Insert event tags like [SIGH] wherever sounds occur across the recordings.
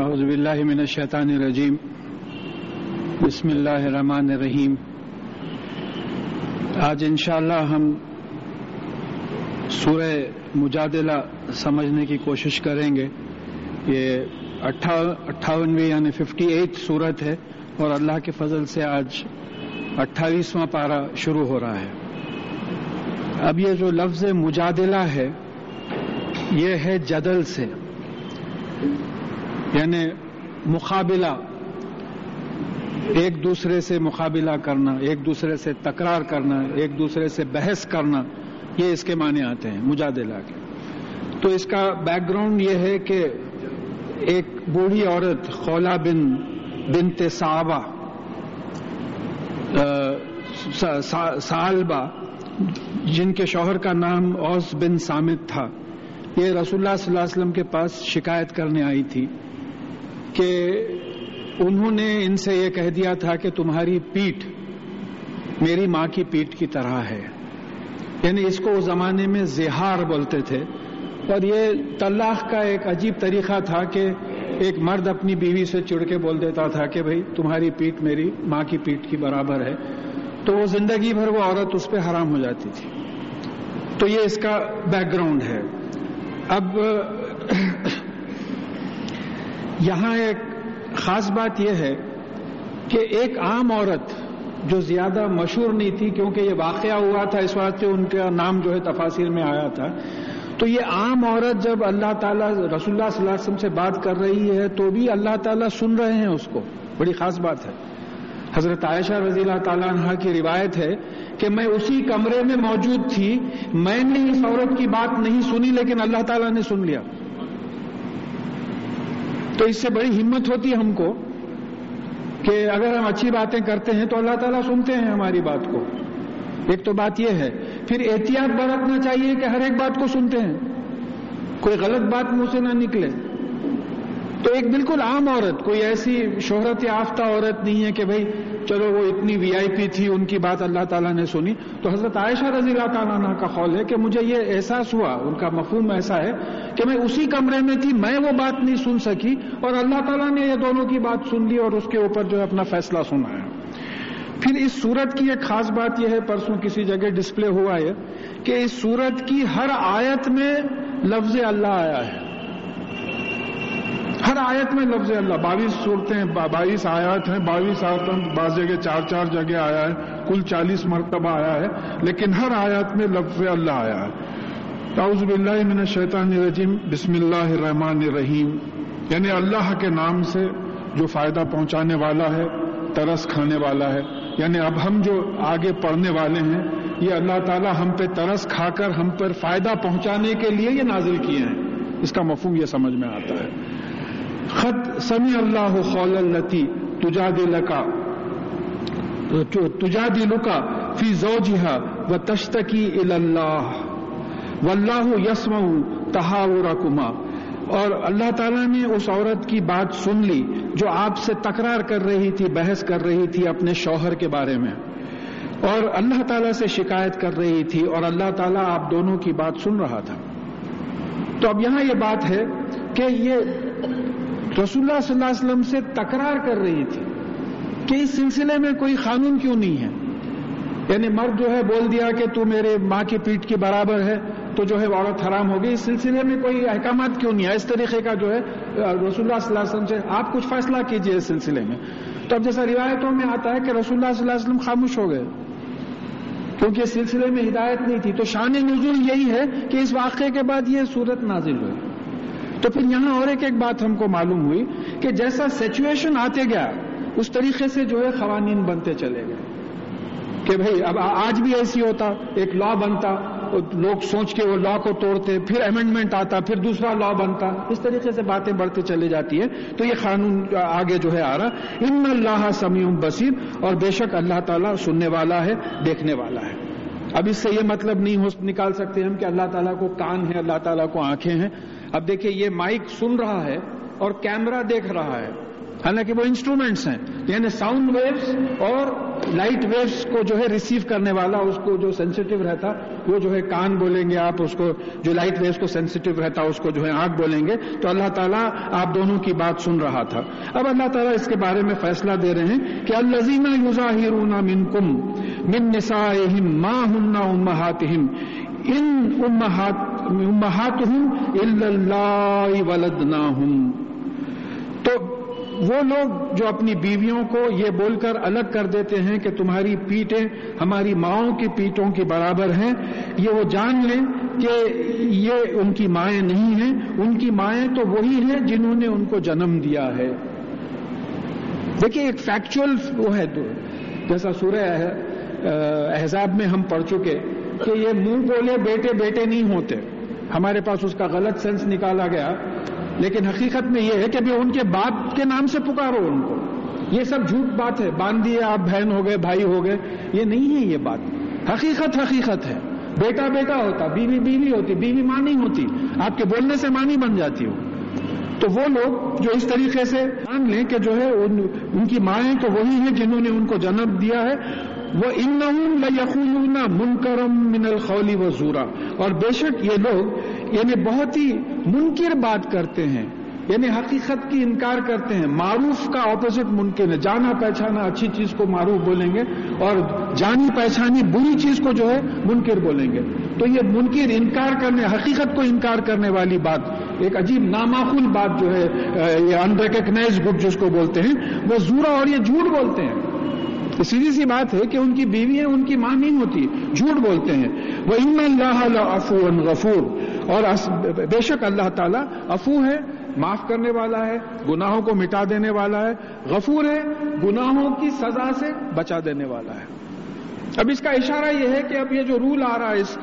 اعوذ باللہ من الشیطان الرجیم۔ بسم اللہ الرحمن الرحیم۔ آج انشاءاللہ ہم سورہ مجادلہ سمجھنے کی کوشش کریں گے۔ یہ اٹھاونویں یعنی ففٹی ایٹ صورت ہے اور اللہ کے فضل سے آج اٹھائیسواں پارہ شروع ہو رہا ہے۔ اب یہ جو لفظ مجادلہ ہے، یہ ہے جدل سے۔ یعنی مقابلہ، ایک دوسرے سے مقابلہ کرنا، ایک دوسرے سے تکرار کرنا، ایک دوسرے سے بحث کرنا، یہ اس کے معنی آتے ہیں، مجادلہ کے۔ تو اس کا بیک گراؤنڈ یہ ہے کہ ایک بوڑھی عورت خولا بن، بنت صحابہ سالبہ جن کے شوہر کا نام اوس بن سامد تھا، یہ رسول اللہ صلی اللہ علیہ وسلم کے پاس شکایت کرنے آئی تھی۔ کہ انہوں نے ان سے یہ کہہ دیا تھا کہ تمہاری پیٹ میری ماں کی پیٹ کی طرح ہے۔ یعنی اس کو اس زمانے میں زہار بولتے تھے۔ اور یہ طلاق کا ایک عجیب طریقہ تھا کہ ایک مرد اپنی بیوی سے چڑ کے بول دیتا تھا کہ بھائی تمہاری پیٹ میری ماں کی پیٹ کی برابر ہے۔ تو وہ زندگی بھر وہ عورت اس پہ حرام ہو جاتی تھی۔ تو یہ اس کا بیک گراؤنڈ ہے۔ اب یہاں ایک خاص بات یہ ہے کہ ایک عام عورت جو زیادہ مشہور نہیں تھی کیونکہ یہ واقعہ ہوا تھا اس واسطے ان کا نام جو ہے تفاصر میں آیا تھا، تو یہ عام عورت جب اللہ تعالیٰ، رسول اللہ صلی اللہ علیہ وسلم سے بات کر رہی ہے تو بھی اللہ تعالیٰ سن رہے ہیں اس کو۔ بڑی خاص بات ہے۔ حضرت عائشہ رضی اللہ تعالیٰ عنہ کی روایت ہے کہ میں اسی کمرے میں موجود تھی، میں نے اس عورت کی بات نہیں سنی لیکن اللہ تعالیٰ نے سن لیا۔ تو اس سے بڑی ہمت ہوتی ہے ہم کو کہ اگر ہم اچھی باتیں کرتے ہیں تو اللہ تعالیٰ سنتے ہیں ہماری بات کو۔ ایک تو بات یہ ہے۔ پھر احتیاط برتنا چاہیے کہ ہر ایک بات کو سنتے ہیں۔ کوئی غلط بات منہ سے نہ نکلے۔ تو ایک بالکل عام عورت، کوئی ایسی شہرت یافتہ عورت نہیں ہے کہ بھائی چلو وہ اتنی وی آئی پی تھی، ان کی بات اللہ تعالیٰ نے سنی۔ تو حضرت عائشہ رضی اللہ تعالیٰ عنہ کا قول ہے کہ مجھے یہ احساس ہوا، ان کا مفہوم ایسا ہے کہ میں اسی کمرے میں تھی، میں وہ بات نہیں سن سکی اور اللہ تعالیٰ نے یہ دونوں کی بات سن لی اور اس کے اوپر جو ہے اپنا فیصلہ سنا ہے۔ پھر اس صورت کی ایک خاص بات یہ ہے، پرسوں کسی جگہ ڈسپلے ہوا ہے کہ اس صورت کی ہر آیت میں لفظ اللہ آیا ہے۔ ہر آیت میں لفظ اللہ باویس صورتیں بائیس آیات ہیں باویس آیات بعض جگہ چار چار جگہ آیا ہے، کل چالیس مرتبہ آیا ہے، لیکن ہر آیات میں لفظ اللہ آیا ہے۔ تعوذ باللہ من الشیطان الرجیم، بسم اللہ الرحمن الرحیم۔ یعنی اللہ کے نام سے جو فائدہ پہنچانے والا ہے، ترس کھانے والا ہے۔ یعنی اب ہم جو آگے پڑھنے والے ہیں، یہ اللہ تعالیٰ ہم پہ ترس کھا کر ہم پر فائدہ پہنچانے کے لیے یہ نازل کیے ہیں۔ اس کا مفہوم یہ سمجھ میں آتا ہے۔ خط سمی اللہ خول التی، تجا دلکا تجا دلکا فی زوجہا و تشتکی اللہ واللہ یسمع تہاورکما اور اللہ تعالیٰ نے اس عورت کی بات سن لی، جو آپ سے تکرار کر رہی تھی، بحث کر رہی تھی اپنے شوہر کے بارے میں۔ اور اللہ تعالیٰ سے شکایت کر رہی تھی، اور اللہ تعالیٰ آپ دونوں کی بات سن رہا تھا۔ تو اب یہاں یہ بات ہے کہ یہ رسول اللہ صلی اللہ علیہ وسلم سے تکرار کر رہی تھی کہ اس سلسلے میں کوئی قانون کیوں نہیں ہے؟ یعنی مرد جو ہے بول دیا کہ تو میرے ماں کی پیٹ کے برابر ہے، تو جو ہے عورت حرام ہوگی اس سلسلے میں کوئی احکامات کیوں نہیں ہے؟ اس طریقے کا جو ہے، رسول اللہ صلی اللہ علیہ وسلم سے آپ کچھ فیصلہ کیجیے اس سلسلے میں۔ تو اب جیسا روایتوں میں آتا ہے کہ رسول اللہ صلی اللہ علیہ وسلم خاموش ہو گئے۔ کیونکہ اس سلسلے میں ہدایت نہیں تھی۔ تو شان نزول یہی ہے کہ اس واقعے کے بعد یہ صورت نازل ہوئی۔ تو پھر یہاں اور ایک ایک بات ہم کو معلوم ہوئی کہ جیسا سچویشن آتے گیا، اس طریقے سے جو ہے قوانین بنتے چلے گئے۔ کہ بھائی اب آج بھی ایسی ہوتا، ایک لا بنتا لوگ سوچ کے وہ لا کو توڑتے، پھر امینڈمنٹ آتا، پھر دوسرا لا بنتا۔ اس طریقے سے باتیں بڑھتے چلی جاتی ہے تو یہ قانون آگے جو ہے آ رہا۔ ان اللہ سمیع بصیر اور بے شک اللہ تعالیٰ سننے والا ہے، دیکھنے والا ہے۔ اب اس سے یہ مطلب نہیں نکال سکتے ہم کہ اللہ تعالیٰ کو کان ہے، اللہ تعالیٰ کو آنکھیں ہیں۔ اب دیکھیے یہ مائک سن رہا ہے اور کیمرہ دیکھ رہا ہے۔ حالانکہ وہ انسٹرومنٹس ہیں یعنی ساؤنڈ ویوز اور لائٹ ویوز کو جو ہے ریسیو کرنے والا، اس کو جو سینسیٹیو رہتا، وہ جو ہے کان بولیں گے آپ، اس کو جو لائٹ ویوز کو سینسٹیو رہتا، اس کو جو ہے آنکھ بولیں گے۔ تو اللہ تعالیٰ آپ دونوں کی بات سن رہا تھا۔ اب اللہ تعالیٰ اس کے بارے میں فیصلہ دے رہے ہیں کہ الزین یوزاہرون من کم من نسائہم ما ہن ان امہاتہم الا اللہ ولدناہم۔ تو وہ لوگ جو اپنی بیویوں کو یہ بول کر الگ کر دیتے ہیں کہ تمہاری پیٹیں ہماری ماؤں کی پیٹوں کی برابر ہیں، یہ وہ جان لیں کہ یہ ان کی مائیں نہیں ہیں۔ ان کی مائیں تو وہی ہیں جنہوں نے ان کو جنم دیا ہے۔ دیکھیے، ایک فیکچوئل وہ ہے۔ جیسا سورہ احزاب میں ہم پڑھ چکے کہ یہ منہ بولے بیٹے بیٹے نہیں ہوتے۔ ہمارے پاس اس کا غلط سینس نکالا گیا۔ لیکن حقیقت میں یہ ہے کہ ابھی ان کے باپ کے نام سے پکارو ان کو۔ یہ سب جھوٹ بات ہے۔ باندھ دیے آپ بہن ہو گئے، بھائی ہو گئے۔ یہ نہیں ہے یہ بات۔ حقیقت حقیقت ہے۔ بیٹا بیٹا ہوتا، بیوی بیوی ہوتی، بیوی ماں نہیں ہوتی۔ آپ کے بولنے سے ماں نہیں بن جاتی ہو۔ تو وہ لوگ جو اس طریقے سے مان لیں کہ جو ہے، ان کی مائیں تو وہی ہیں جنہوں نے ان کو جنم دیا ہے۔ وہ ان منکرم من الخولی و زورا اور بے شک یہ لوگ یعنی بہت ہی منکر بات کرتے ہیں یعنی حقیقت کی انکار کرتے ہیں۔ معروف کا اپوزٹ ممکن ہے، جانا پہچانا، اچھی چیز کو معروف بولیں گے اور جانی پہچانی بری چیز کو جو ہے منکر بولیں گے۔ تو یہ منکر انکار کرنے، حقیقت کو انکار کرنے والی بات، ایک عجیب ناماخول بات جو ہے، یہ انریکگنائز گروپ جس کو بولتے ہیں، وہ زورا اور یہ جھوٹ بولتے ہیں۔ سیدھی سی بات ہے کہ ان کی بیوی ان کی ماں نہیں ہوتی، جھوٹ بولتے ہیں۔ وہ ان اللہ افو غفور۔ اور بے شک اللہ تعالیٰ افو ہے، معاف کرنے والا ہے، گناہوں کو مٹا دینے والا ہے، غفور ہے، گناہوں کی سزا سے بچا دینے والا ہے۔ اب اس کا اشارہ یہ ہے کہ اب یہ جو رول آ رہا ہے، اس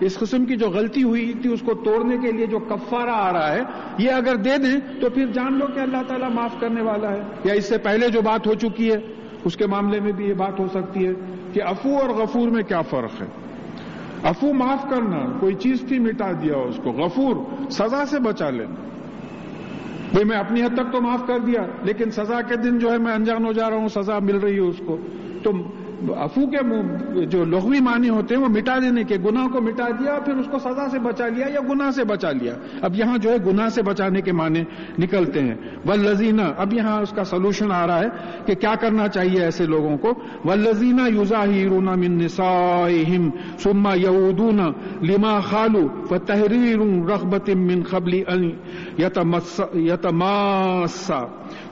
اس قسم کی جو غلطی ہوئی تھی، اس کو توڑنے کے لیے جو کفارہ آ رہا ہے، یہ اگر دے دیں تو پھر جان لو کہ اللہ تعالیٰ معاف کرنے والا ہے۔ یا اس سے پہلے جو بات ہو چکی ہے۔ اس کے معاملے میں بھی یہ بات ہو سکتی ہے کہ افو اور غفور میں کیا فرق ہے؟ افو معاف کرنا، کوئی چیز تھی مٹا دیا اس کو، غفور، سزا سے بچا لینا۔ بھئی میں اپنی حد تک تو معاف کر دیا، لیکن سزا کے دن جو ہے میں انجان ہو جا رہا ہوں، سزا مل رہی ہے اس کو۔ تو افو کے جو لغوی معنی ہوتے ہیں وہ مٹا دینے کے، گناہ کو مٹا دیا، پھر اس کو سزا سے بچا لیا یا گناہ سے بچا لیا۔ اب یہاں جو ہے گناہ سے بچانے کے معنی نکلتے ہیں۔ ولزینہ اب یہاں اس کا سولوشن آ رہا ہے کہ کیا کرنا چاہیے ایسے لوگوں کو۔ ولزینہ یوزا ہیرون من نسائہم ثم یعودون لما خالو فتحریر رغبت من قبل ان یتماسا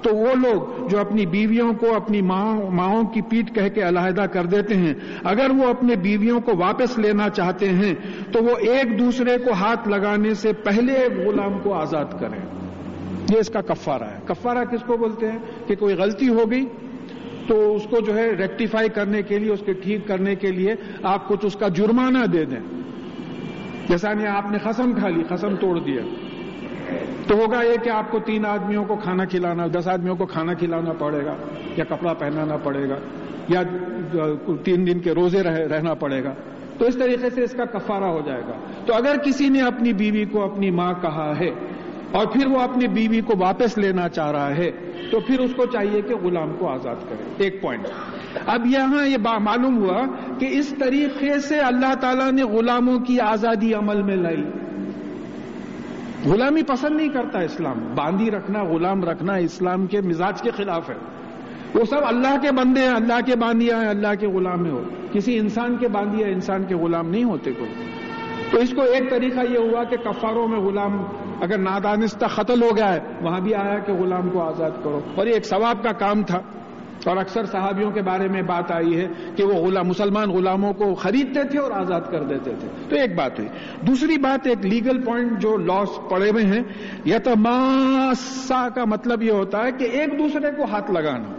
تو وہ لوگ جو اپنی بیویوں کو اپنی ماؤں کی پیٹ کہہ کے علیحدہ کر دیتے ہیں، اگر وہ اپنے بیویوں کو واپس لینا چاہتے ہیں، تو وہ ایک دوسرے کو ہاتھ لگانے سے پہلے غلام کو آزاد کریں۔ یہ اس کا کفارہ ہے۔ کفارہ کس کو بولتے ہیں؟ کہ کوئی غلطی ہو گئی تو اس کو جو ہے ریکٹیفائی کرنے کے لیے، اس کے ٹھیک کرنے کے لیے آپ کچھ اس کا جرمانہ دے دیں۔ جیسا نہیں آپ نے قسم کھا لی قسم توڑ دیا۔ تو ہوگا یہ کہ آپ کو تین آدمیوں کو کھانا کھلانا، دس آدمیوں کو کھانا کھلانا پڑے گا، یا کپڑا پہنانا پڑے گا، یا تین دن کے روزے رہنا پڑے گا۔ تو اس طریقے سے اس کا کفارہ ہو جائے گا۔ تو اگر کسی نے اپنی بیوی کو اپنی ماں کہا ہے اور پھر وہ اپنی بیوی کو واپس لینا چاہ رہا ہے، تو پھر اس کو چاہیے کہ غلام کو آزاد کرے۔ ایک پوائنٹ اب یہاں یہ معلوم ہوا کہ اس طریقے سے اللہ تعالیٰ نے غلاموں کی آزادی عمل میں لائی۔ غلامی پسند نہیں کرتا اسلام۔ باندھی رکھنا، غلام رکھنا اسلام کے مزاج کے خلاف ہے۔ وہ سب اللہ کے بندے ہیں، اللہ کے باندیا ہیں، اللہ کے غلام ہو کسی انسان کے باندیا انسان کے غلام نہیں ہوتے کوئی۔ تو اس کو ایک طریقہ یہ ہوا کہ کفاروں میں غلام اگر نادانستہ قتل ہو گیا ہے، وہاں بھی آیا کہ غلام کو آزاد کرو۔ اور یہ ایک ثواب کا کام تھا۔ اور اکثر صحابیوں کے بارے میں بات آئی ہے کہ وہ غلام مسلمان غلاموں کو خریدتے تھے اور آزاد کر دیتے تھے۔ تو ایک بات ہوئی۔ دوسری بات، ایک لیگل پوائنٹ جو لاس پڑے ہوئے ہیں یا کا مطلب یہ ہوتا ہے کہ ایک دوسرے کو ہاتھ لگانا۔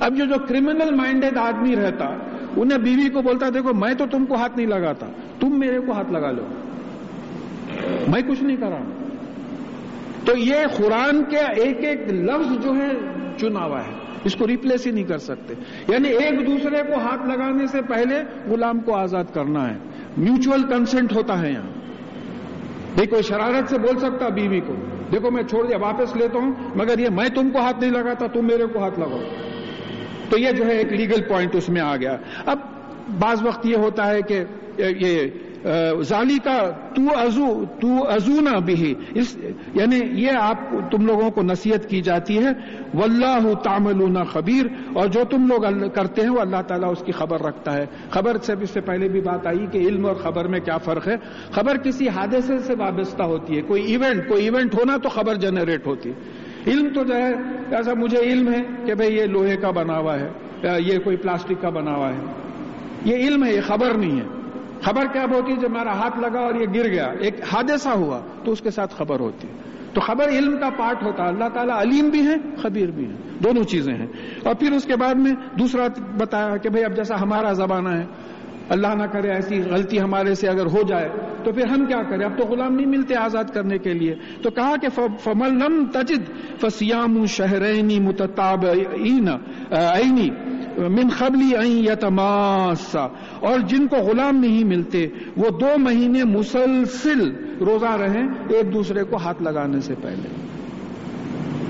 اب جو جو کرمنل مائنڈیڈ آدمی رہتا، انہیں بیوی کو بولتا، دیکھو، میں تو تم کو ہاتھ نہیں لگاتا، تم میرے کو ہاتھ لگا لو۔ میں کچھ نہیں کرا تو یہ قرآن کے ایک ایک لفظ جو ہے، چنا ہوا ہے۔ اس کو ریپلیس ہی نہیں کر سکتے۔ یعنی ایک دوسرے کو ہاتھ لگانے سے پہلے غلام کو آزاد کرنا ہے۔ میوچل کنسنٹ ہوتا ہے یہاں۔ نہیں کوئی شرارت سے بول سکتا بیوی کو۔ دیکھو میں چھوڑ دیا، واپس لیتا ہوں، مگر یہ میں تم کو ہاتھ نہیں لگاتا، تم میرے کو ہاتھ لگاؤ۔ تو یہ جو ہے ایک لیگل پوائنٹ اس میں آ گیا۔ اب بعض وقت یہ ہوتا ہے کہ یہ ظالی کا تو ازو، تو ازونا بھی۔ اس یعنی یہ آپ، تم لوگوں کو نصیحت کی جاتی ہے، واللہ تعملون خبیر۔ اور جو تم لوگ کرتے ہیں، وہ اللہ تعالیٰ اس کی خبر رکھتا ہے۔ خبر سے اس سے پہلے بھی بات آئی کہ علم اور خبر میں کیا فرق ہے۔ خبر کسی حادثے سے وابستہ ہوتی ہے۔ کوئی ایونٹ کوئی ایونٹ ہونا تو خبر جنریٹ ہوتی ہے۔ علم تو جو ہے، ایسا مجھے علم ہے کہ بھئی یہ لوہے کا بنا ہوا ہے یہ کوئی پلاسٹک کا بنا ہوا ہے۔ یہ علم ہے، یہ خبر نہیں ہے۔ خبر کیا ہوتی ہے؟ جب ہمارا ہاتھ لگا اور یہ گر گیا، ایک حادثہ ہوا تو اس کے ساتھ خبر ہوتی ہے۔ تو خبر علم کا پارٹ ہوتا ہے۔ اللہ تعالیٰ علیم بھی ہے خبیر بھی ہے دونوں چیزیں ہیں۔ اور پھر اس کے بعد میں دوسرا بتایا کہ بھئی اب جیسا ہمارا زمانہ ہے، اللہ نہ کرے ایسی غلطی ہمارے سے اگر ہو جائے تو پھر ہم کیا کریں؟ اب تو غلام نہیں ملتے آزاد کرنے کے لیے۔ تو کہا کہ فمل لم تجد فسیام شہرینی متتاب عینی۔ من قبلی یتماسا، اور جن کو غلام نہیں ملتے، وہ دو مہینے مسلسل روزہ رہیں ایک دوسرے کو ہاتھ لگانے سے پہلے۔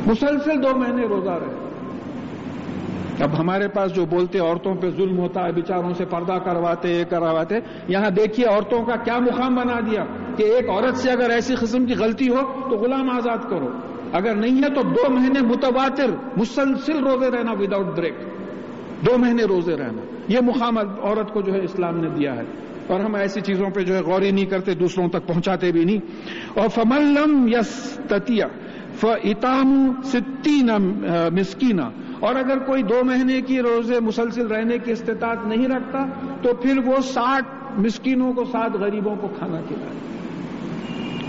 مسلسل دو مہینے روزہ رہے اب ہمارے پاس جو بولتے عورتوں پہ ظلم ہوتا ہے، بیچاروں سے پردہ کرواتے، یہ کرواتے، یہاں دیکھیے عورتوں کا کیا مقام بنا دیا کہ ایک عورت سے اگر ایسی قسم کی غلطی ہو تو غلام آزاد کرو۔ اگر نہیں ہے تو دو مہینے متواتر، مسلسل روزے رہنا وداؤٹ بریک دو مہینے روزے رہنا۔ یہ مقام عورت کو جو ہے اسلام نے دیا ہے۔ اور ہم ایسی چیزوں پہ جو ہے غوری نہیں کرتے، دوسروں تک پہنچاتے بھی نہیں۔ اور فملم یس تتیا فتام ستین مسکینہ اور اگر کوئی دو مہینے کی روزے مسلسل رہنے کی استطاعت نہیں رکھتا، تو پھر وہ ساٹھ مسکینوں کو سات غریبوں کو کھانا کھلائے۔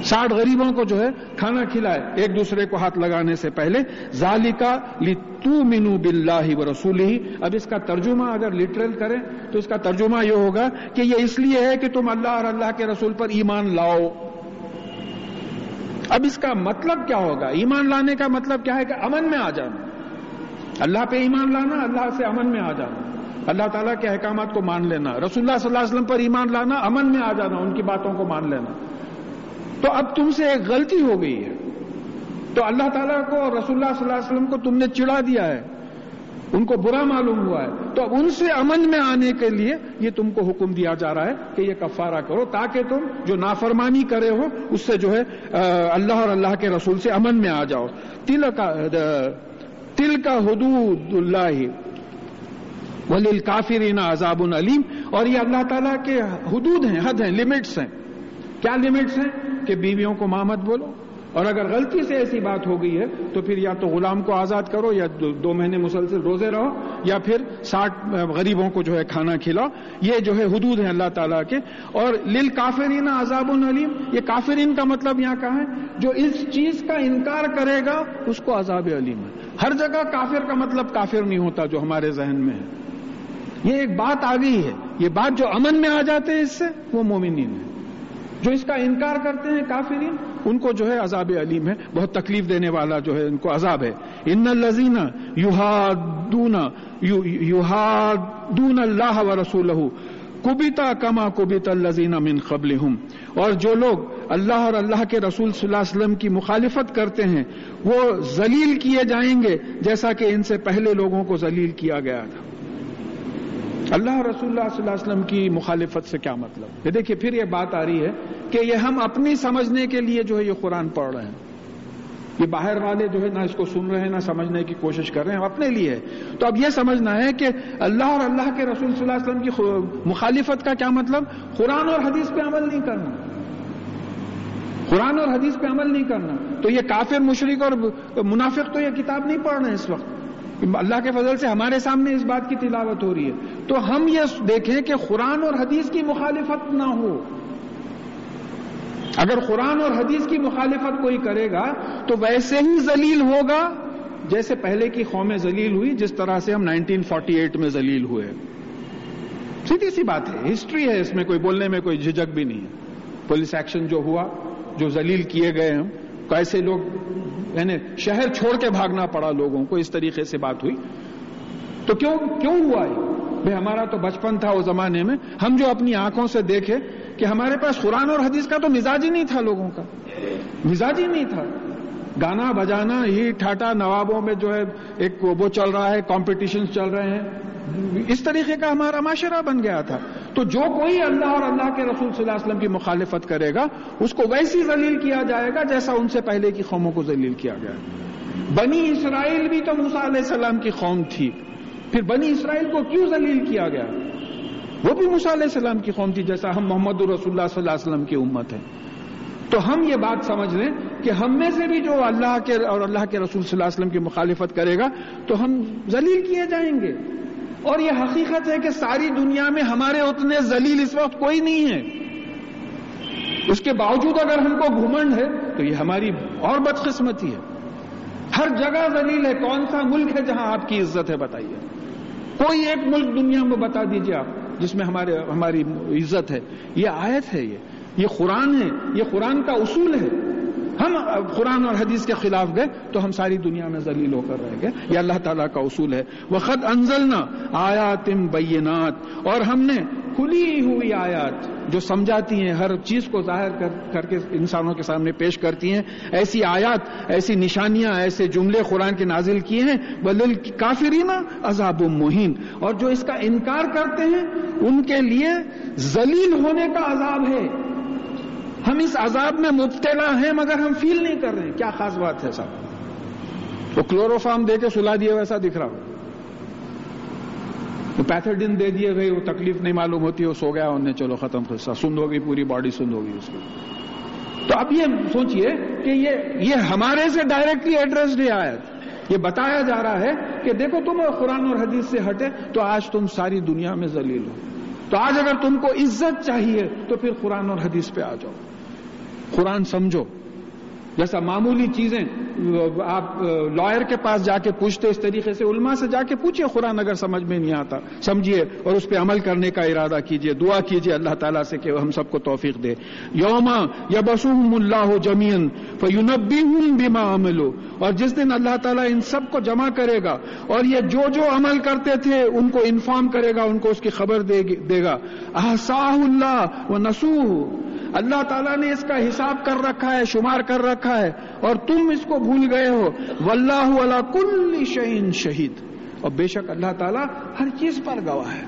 ساٹھ غریبوں کو جو ہے کھانا کھلائے ایک دوسرے کو ہاتھ لگانے سے پہلے، ذالکا لتو منو بلّہ و رسول ہی اب اس کا ترجمہ اگر لٹرل کریں، تو اس کا ترجمہ یہ ہوگا کہ یہ اس لیے ہے کہ تم اللہ اور اللہ کے رسول پر ایمان لاؤ۔ اب اس کا مطلب کیا ہوگا؟ ایمان لانے کا مطلب کیا ہے کہ امن میں آ جانا اللہ پہ ایمان لانا، اللہ سے امن میں آ جانا اللہ تعالیٰ کے احکامات کو مان لینا۔ رسول اللہ صلی اللہ علیہ وسلم پر ایمان لانا، امن میں آ جانا، ان کی باتوں کو مان لینا۔ تو اب تم سے ایک غلطی ہو گئی ہے۔ تو اللہ تعالیٰ کو اور رسول اللہ صلی اللہ علیہ وسلم کو تم نے چڑا دیا ہے۔ ان کو برا معلوم ہوا ہے۔ تو اب ان سے امن میں آنے کے لیے یہ تم کو حکم دیا جا رہا ہے کہ یہ کفارہ کرو تاکہ تم جو نافرمانی کرے ہو، اس سے جو ہے اللہ اور اللہ کے رسول سے امن میں آ جاؤ۔ تل کا تل کا حدود اللہ ولیل کافرین عذاب العلیم اور یہ اللہ تعالیٰ کے حدود ہیں، حد ہیں لمٹس ہیں۔ کیا لمٹس ہیں؟ کہ بیویوں کو مامت بولو۔ اور اگر غلطی سے ایسی بات ہو گئی ہے، تو پھر یا تو غلام کو آزاد کرو، یا دو مہینے مسلسل روزے رہو، یا پھر ساٹھ غریبوں کو جو ہے کھانا کھلاؤ۔ یہ جو ہے حدود ہیں اللہ تعالیٰ کے۔ اور لل کافرین عذاب العلیم یہ کافرین کا مطلب یہاں کا ہے؟ جو اس چیز کا انکار کرے گا، اس کو عذاب علیم ہے۔ ہر جگہ کافر کا مطلب کافر نہیں ہوتا جو ہمارے ذہن میں ہے۔ یہ ایک بات آ گئی ہے۔ یہ بات جو امن میں آ جاتے ہیں اس سے، وہ مومنین ہے جو اس کا انکار کرتے ہیں کافرین، ان کو جو ہے عذاب علیم ہے، بہت تکلیف دینے والا جو ہے ان کو عذاب ہے۔ ان الزین یوہادون یوہادون اللہ و رسول کبتا کما کبت الزین من قبل اور جو لوگ اللہ اور اللہ کے رسول صلی اللہ علیہ وسلم کی مخالفت کرتے ہیں، وہ ذلیل کیے جائیں گے، جیسا کہ ان سے پہلے لوگوں کو ذلیل کیا گیا تھا۔ اللہ رسول اللہ صلی اللہ علیہ وسلم کی مخالفت سے کیا مطلب؟ یہ دیکھیے، پھر یہ بات آ رہی ہے کہ یہ ہم اپنی سمجھنے کے لیے جو ہے یہ قرآن پڑھ رہے ہیں۔ یہ باہر والے جو ہے نہ اس کو سن رہے ہیں، نہ سمجھنے کی کوشش کر رہے ہیں اپنے لیے تو اب یہ سمجھنا ہے کہ اللہ اور اللہ کے رسول صلی اللہ علیہ وسلم کی مخالفت کا کیا مطلب؟ قرآن اور حدیث پہ عمل نہیں کرنا۔ قرآن اور حدیث پہ عمل نہیں کرنا۔ تو یہ کافر مشرق اور منافق تو یہ کتاب نہیں پڑھ رہے ہیں اس وقت۔ اللہ کے فضل سے ہمارے سامنے اس بات کی تلاوت ہو رہی ہے۔ تو ہم یہ دیکھیں کہ قرآن اور حدیث کی مخالفت نہ ہو۔ اگر قرآن اور حدیث کی مخالفت کوئی کرے گا، تو ویسے ہی ذلیل ہوگا۔ جیسے پہلے کی قومیں ذلیل ہوئی، جس طرح سے ہم 1948 میں ذلیل ہوئے۔ سیدھی سی بات ہے، ہسٹری ہے اس میں، کوئی بولنے میں کوئی جھجک بھی نہیں ہے۔ پولیس ایکشن جو ہوا، جو ذلیل کیے گئے ہم کیسے لوگ یعنی شہر چھوڑ کے بھاگنا پڑا لوگوں کو، اس طریقے سے بات ہوئی۔ تو کیوں کیوں ہوا بھائی ہمارا تو بچپن تھا اس زمانے میں۔ ہم جو اپنی آنکھوں سے دیکھے کہ ہمارے پاس قرآن اور حدیث کا تو مزاج ہی نہیں تھا لوگوں کا۔ مزاج ہی نہیں تھا۔ گانا بجانا، ہی ٹھاٹا نوابوں میں جو ہے ایک وہ چل رہا ہے کمپٹیشن چل رہے ہیں۔ اس طریقے کا ہمارا معاشرہ بن گیا تھا۔ تو جو کوئی اللہ اور اللہ کے رسول صلی اللہ علیہ وسلم کی مخالفت کرے گا، اس کو ویسی ذلیل کیا جائے گا جیسا ان سے پہلے کی قوموں کو ذلیل کیا گیا۔ بنی اسرائیل بھی تو موسیٰ علیہ السلام کی قوم تھی۔ پھر بنی اسرائیل کو کیوں ذلیل کیا گیا؟ وہ بھی موسیٰ علیہ السلام کی قوم تھی، جیسا ہم محمد الرسول اللہ صلی اللہ علیہ وسلم کی امت ہے۔ تو ہم یہ بات سمجھ لیں کہ ہم میں سے بھی جو اللہ کے اور اللہ کے رسول صلی اللہ علیہ وسلم کی مخالفت کرے گا، تو ہم ذلیل کیے جائیں گے۔ اور یہ حقیقت ہے کہ ساری دنیا میں ہمارے اتنے ذلیل اس وقت کوئی نہیں ہے۔ اس کے باوجود اگر ہم کو گھمنڈ ہے تو یہ ہماری اور بدقسمتی ہے۔ ہر جگہ ذلیل ہے، کون سا ملک ہے جہاں آپ کی عزت ہے بتائیے۔ کوئی ایک ملک دنیا میں بتا دیجیے آپ، جس میں ہمارے، ہماری عزت ہے۔ یہ آیت ہے یہ۔ یہ قرآن ہے، یہ قرآن کا اصول ہے۔ ہم قرآن اور حدیث کے خلاف گئے تو ہم ساری دنیا میں ذلیل ہو کر رہ گئے۔ یہ اللہ تعالیٰ کا اصول ہے۔ وہ خط انزلنا آیات بینات اور ہم نے کھلی ہوئی آیات جو سمجھاتی ہیں، ہر چیز کو ظاہر کر کر کے انسانوں کے سامنے پیش کرتی ہیں۔ ایسی آیات، ایسی نشانیاں، ایسے جملے قرآن کے نازل کیے ہیں۔ بلل کافرینا عذاب مہین۔ اور جو اس کا انکار کرتے ہیں، ان کے لیے ذلیل ہونے کا عذاب ہے۔ ہم اس عذاب میں مبتلا ہیں مگر ہم فیل نہیں کر رہے ہیں۔ کیا خاص بات ہے صاحب وہ کلوروفارم دے کے سلا دیے ویسا دکھ رہا وہ پیتھڈن دے دیے گئے، وہ تکلیف نہیں معلوم ہوتی، وہ سو گیا انہیں چلو ختم قصہ سند ہوگی، پوری باڈی سند ہوگی اس کی۔ تو اب یہ سوچئے کہ یہ یہ ہمارے سے ڈائریکٹلی ایڈریس نہیں آیا یہ بتایا جا رہا ہے کہ دیکھو تم قرآن اور حدیث سے ہٹے، تو آج تم ساری دنیا میں ذلیل ہو۔ تو آج اگر تم کو عزت چاہیے، تو پھر قرآن اور حدیث پہ آ جاؤ۔ قرآن سمجھو۔ جیسا معمولی چیزیں، آپ لائر کے پاس جا کے پوچھتے، اس طریقے سے علماء سے جا کے پوچھئے، قرآن اگر سمجھ میں نہیں آتا سمجھیے اور اس پہ عمل کرنے کا ارادہ کیجیے، دعا کیجیے اللہ تعالیٰ سے کہ ہم سب کو توفیق دے۔ یوما یا بسوم اللہ جمین فیونبی ہوں بیما عملو اور جس دن اللہ تعالیٰ ان سب کو جمع کرے گا اور یہ جو جو عمل کرتے تھے، ان کو انفارم کرے گا، ان کو اس کی خبر دے گا۔ احساہ اللہ و نسوح اللہ تعالیٰ نے اس کا حساب کر رکھا ہے، شمار کر رکھا ہے، اور تم اس کو بھول گئے ہو۔ واللہ علا کل شعین شہید۔ اور بے شک اللہ تعالیٰ ہر چیز پر گواہ ہے۔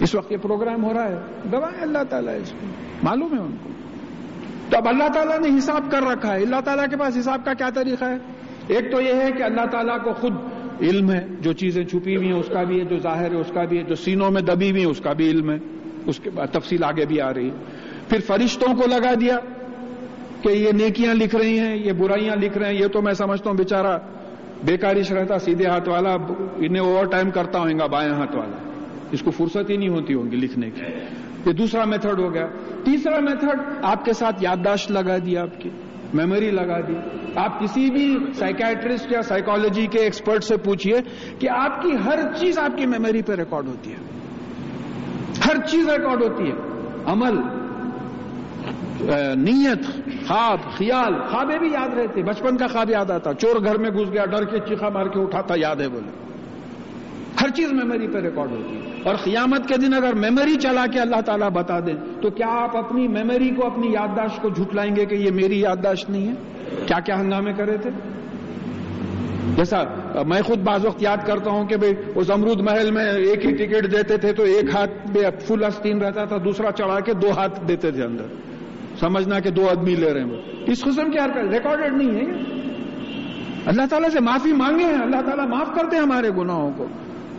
اس وقت یہ پروگرام ہو رہا ہے۔ گواہ ہے اللہ تعالیٰ اس کو۔ معلوم ہے ان کو۔ تو اب اللہ تعالیٰ نے حساب کر رکھا ہے۔ اللہ تعالیٰ کے پاس حساب کا کیا طریقہ ہے؟ ایک تو یہ ہے کہ اللہ تعالیٰ کو خود علم ہے، جو چیزیں چھپی ہوئی ہیں، اس کا بھی ہے، جو ظاہر ہے، اس کا بھی ہے، جو سینوں میں دبی ہوئی ہیں، اس کا بھی علم ہے۔ اس کے بعد تفصیل آگے بھی آ رہی ہے۔ پھر فرشتوں کو لگا دیا کہ یہ نیکیاں لکھ رہی ہیں، یہ برائیاں لکھ رہے ہیں، یہ تو میں سمجھتا ہوں بےچارا بیکارش رہتا، سیدھے ہاتھ والا، انہیں اوور ٹائم کرتا ہوئے گا بائیں ہاتھ والا۔ اس کو فرصت ہی نہیں ہوتی ہوگی لکھنے کی۔ یہ دوسرا میتھڈ ہو گیا۔ تیسرا میتھڈ، آپ کے ساتھ یادداشت لگا دی آپ کی میموری لگا دی۔ آپ کسی بھی سائکیٹرسٹ یا سائیکالوجی کے ایکسپرٹ سے پوچھئے کہ آپ کی ہر چیز آپ کی میموری پہ ریکارڈ ہوتی ہے۔ ہر چیز ریکارڈ ہوتی ہے۔ عمل۔ نیت، خواب، خیال، خوابیں بھی یاد رہتے بچپن کا خواب یاد آتا۔ چور گھر میں گھس گیا، ڈر کے چیخا مار کے اٹھاتا، یاد ہے بولے ہر چیز میموری پہ ریکارڈ ہوتی۔ ہے اور قیامت کے دن اگر میموری چلا کے اللہ تعالیٰ بتا دیں تو کیا آپ اپنی میموری کو، اپنی یادداشت کو جھٹلائیں گے کہ یہ میری یادداشت نہیں ہے؟ کیا کیا ہنگامے کرے تھے؟ جیسا میں خود بعض وقت یاد کرتا ہوں کہ بھائی اس امرود محل میں ایک ہی ٹکٹ دیتے تھے تو ایک ہاتھ میں فل استین رہتا تھا، دوسرا چڑھا کے دو ہاتھ دیتے تھے اندر۔ سمجھنا کہ دو آدمی لے رہے ہیں۔ اس قسم کی حرکت ریکارڈڈ نہیں ہے۔ اللہ تعالیٰ سے معافی مانگے ہیں۔ اللہ تعالیٰ معاف کرتے ہیں ہمارے گناہوں کو۔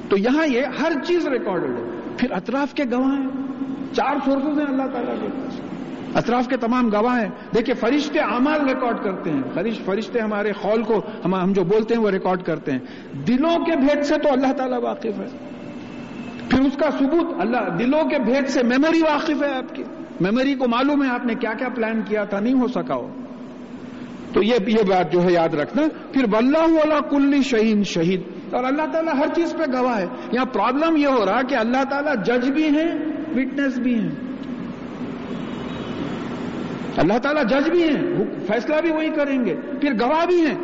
تو یہاں یہ ہر چیز ریکارڈڈ ہے۔ پھر اطراف کے گواہ ہیں۔ چار سورسز ہیں اللہ تعالیٰ کے پاس۔ اطراف کے تمام گواہ ہیں۔ دیکھیں فرشتے اعمال ریکارڈ کرتے ہیں۔ فرش فرشتے ہمارے خول کو ہم جو بولتے ہیں وہ ریکارڈ کرتے ہیں۔ دلوں کے بھید سے تو اللہ تعالیٰ واقف ہے۔ پھر اس کا ثبوت، اللہ دلوں کے بھید سے میموری واقف ہے آپ کی۔ میموری کو معلوم ہے آپ نے کیا کیا پلان کیا تھا، نہیں ہو سکا ہو تو یہ یہ بات جو ہے یاد رکھنا۔ پھر واللہ کل شہین شہید۔ اور اللہ تعالیٰ ہر چیز پہ گواہ ہے۔ یہاں پرابلم یہ ہو رہا کہ اللہ تعالیٰ جج بھی ہیں وٹنس بھی ہیں۔ اللہ تعالیٰ جج بھی ہیں، فیصلہ بھی وہی کریں گے۔ پھر گواہ بھی ہیں۔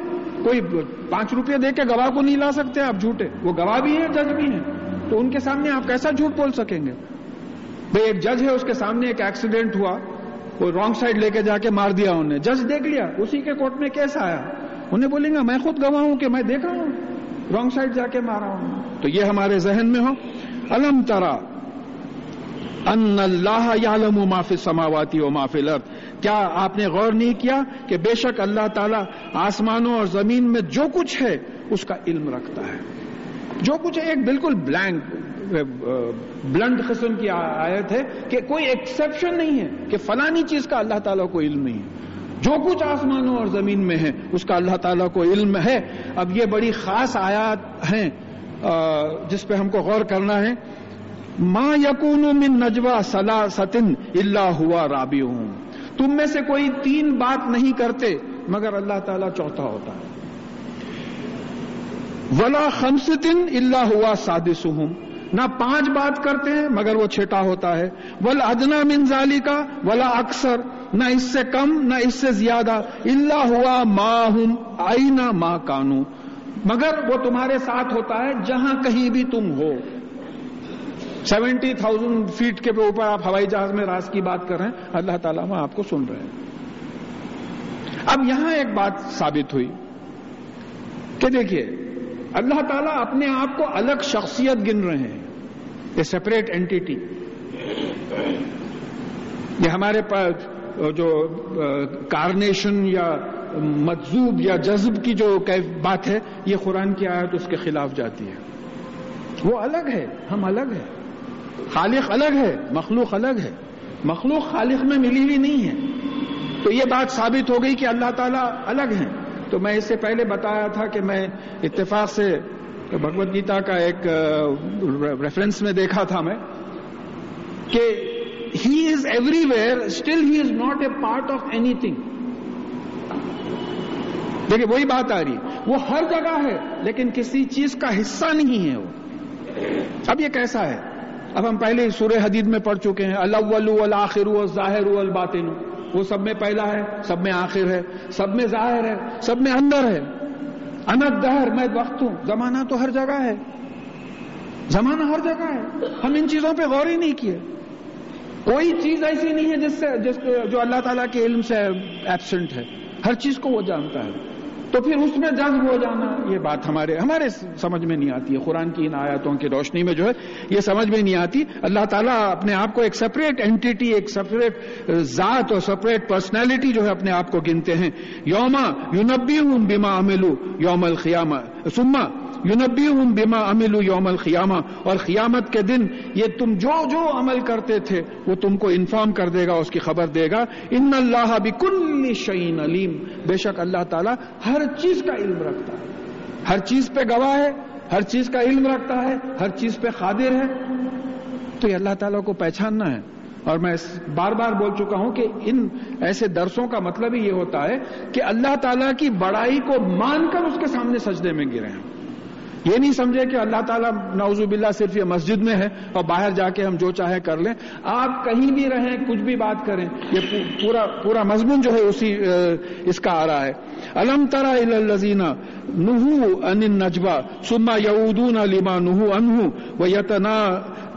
کوئی پانچ روپے دے کے گواہ کو نہیں لا سکتے آپ جھوٹے۔ وہ گواہ بھی ہیں جج بھی ہیں۔ تو ان کے سامنے آپ کیسا جھوٹ بول سکیں گے؟ بھائی ایک جج ہے، اس کے سامنے ایک ایکسیڈنٹ ہوا، وہ رانگ سائڈ لے کے جا کے مار دیا انہیں جج دیکھ لیا، اسی کے کوٹ میں کیسا آیا۔ انہیں بولیں گا میں خود گواہ ہوں کہ میں دیکھا ہوں۔ رانگ سائڈ جا کے مارا ہوں تو یہ ہمارے ذہن میں ہو۔ الم ترا ان اللہ یعلم ما فی السماواتی و ما فی الارض۔ کیا آپ نے غور نہیں کیا کہ بے شک اللہ تعالیٰ آسمانوں اور زمین میں جو کچھ ہے، اس کا علم رکھتا ہے؟ جو کچھ ایک بالکل بلینک بلنڈ قسم کی آیت ہے کہ کوئی ایکسپشن نہیں ہے کہ فلانی چیز کا اللہ تعالیٰ کو علم نہیں ہے۔ جو کچھ آسمانوں اور زمین میں ہے، اس کا اللہ تعالیٰ کو علم ہے۔ اب یہ بڑی خاص آیات ہیں جس پہ ہم کو غور کرنا ہے۔ ما یقون من نجوا سلا ستن اللہ ہوا رابی ہوں تم میں سے کوئی تین بات نہیں کرتے، مگر اللہ تعالیٰ چوتھا ہوتا ہے۔ ولا خمسطن اللہ ہوا سادس ہوں نہ پانچ بات کرتے ہیں، مگر وہ چھٹا ہوتا ہے۔ ول ادنا منظالی کا ولا اکثر نہ اس سے کم، نہ اس سے زیادہ۔ اللہ ہوا ماں ہوں آئی نہ ماں کانو مگر وہ تمہارے ساتھ ہوتا ہے، جہاں کہیں بھی تم ہو۔ سیونٹی تھاؤزینڈ فیٹ کے اوپر آپ ہوائی جہاز میں راز کی بات کر رہے ہیں، اللہ تعالیٰ میں آپ کو سن رہے ہیں۔ اب یہاں ایک بات ثابت ہوئی کہ دیکھیے اللہ تعالیٰ اپنے آپ کو الگ شخصیت گن رہے ہیں۔ اے سیپریٹ اینٹی یہ ہمارے پاس جو کارنیشن یا مجزوب یا جذب کی جو بات ہے، یہ قرآن کی آیت اس کے خلاف جاتی ہے۔ وہ الگ ہے، ہم الگ ہیں۔ خالق الگ ہے، مخلوق الگ ہے۔ مخلوق خالق میں ملی ہوئی نہیں ہے۔ تو یہ بات ثابت ہو گئی کہ اللہ تعالیٰ الگ ہیں۔ تو میں اس سے پہلے بتایا تھا کہ میں اتفاق سے بھگوت گیتا کا ایک ریفرنس میں دیکھا تھا میں کہ he is everywhere still he is not a part of anything دیکھیے وہی بات آ رہی وہ ہر جگہ ہے، لیکن کسی چیز کا حصہ نہیں ہے وہ۔ اب یہ کیسا ہے؟ اب ہم پہلے سورہ حدید میں پڑھ چکے ہیں۔ اللہ الآخر ظاہر الباطن وہ سب میں پہلا ہے، سب میں آخر ہے، سب میں ظاہر ہے، سب میں اندر ہے۔ انت دہر میں وقت ہوں۔ زمانہ تو ہر جگہ ہے۔ زمانہ ہر جگہ ہے۔ ہم ان چیزوں پہ غور ہی نہیں کیے۔ کوئی چیز ایسی نہیں ہے جس سے، جس جو اللہ تعالیٰ کے علم سے ایبسنٹ ہے۔ ہر چیز کو وہ جانتا ہے۔ تو پھر اس میں جذب ہو جانا۔ یہ بات ہمارے ہمارے سمجھ میں نہیں آتی۔ ہے قرآن کی ان آیاتوں کی روشنی میں جو ہے، یہ سمجھ میں نہیں آتی۔ اللہ تعالیٰ اپنے آپ کو ایک سپریٹ اینٹی ایک سپریٹ ذات اور سپریٹ پرسنالٹی جو ہے، اپنے آپ کو گنتے ہیں۔ یوما یونبی ہوں بیما املو یوم الخیامہ سما یونبی ہوں بیما امل یوم الخیامہ اور قیامت کے دن یہ تم جو جو عمل کرتے تھے، وہ تم کو انفارم کر دے گا، اس کی خبر دے گا۔ ان اللہ بکل شعین علیم۔ بے شک اللہ تعالیٰ ہر چیز کا علم رکھتا ہے۔ ہر چیز پہ گواہ ہے، ہر چیز کا علم رکھتا ہے، ہر چیز پہ قادر ہے۔ تو یہ اللہ تعالیٰ کو پہچاننا ہے۔ اور میں بار بار بول چکا ہوں کہ ان ایسے درسوں کا مطلب ہی یہ ہوتا ہے کہ اللہ تعالیٰ کی بڑائی کو مان کر اس کے سامنے سجدے میں گرے ہیں۔ یہ نہیں سمجھے کہ اللہ تعالیٰ نوز باللہ صرف یہ مسجد میں ہے اور باہر جا کے ہم جو چاہے کر لیں۔ آپ کہیں بھی رہیں، کچھ بھی بات کریں، یہ پورا پورا مضمون جو ہے اسی اس کا آ رہا ہے۔ الم ترا الزینہ نہو ان نجبا سما یعودون لما نہو انہو و یتنا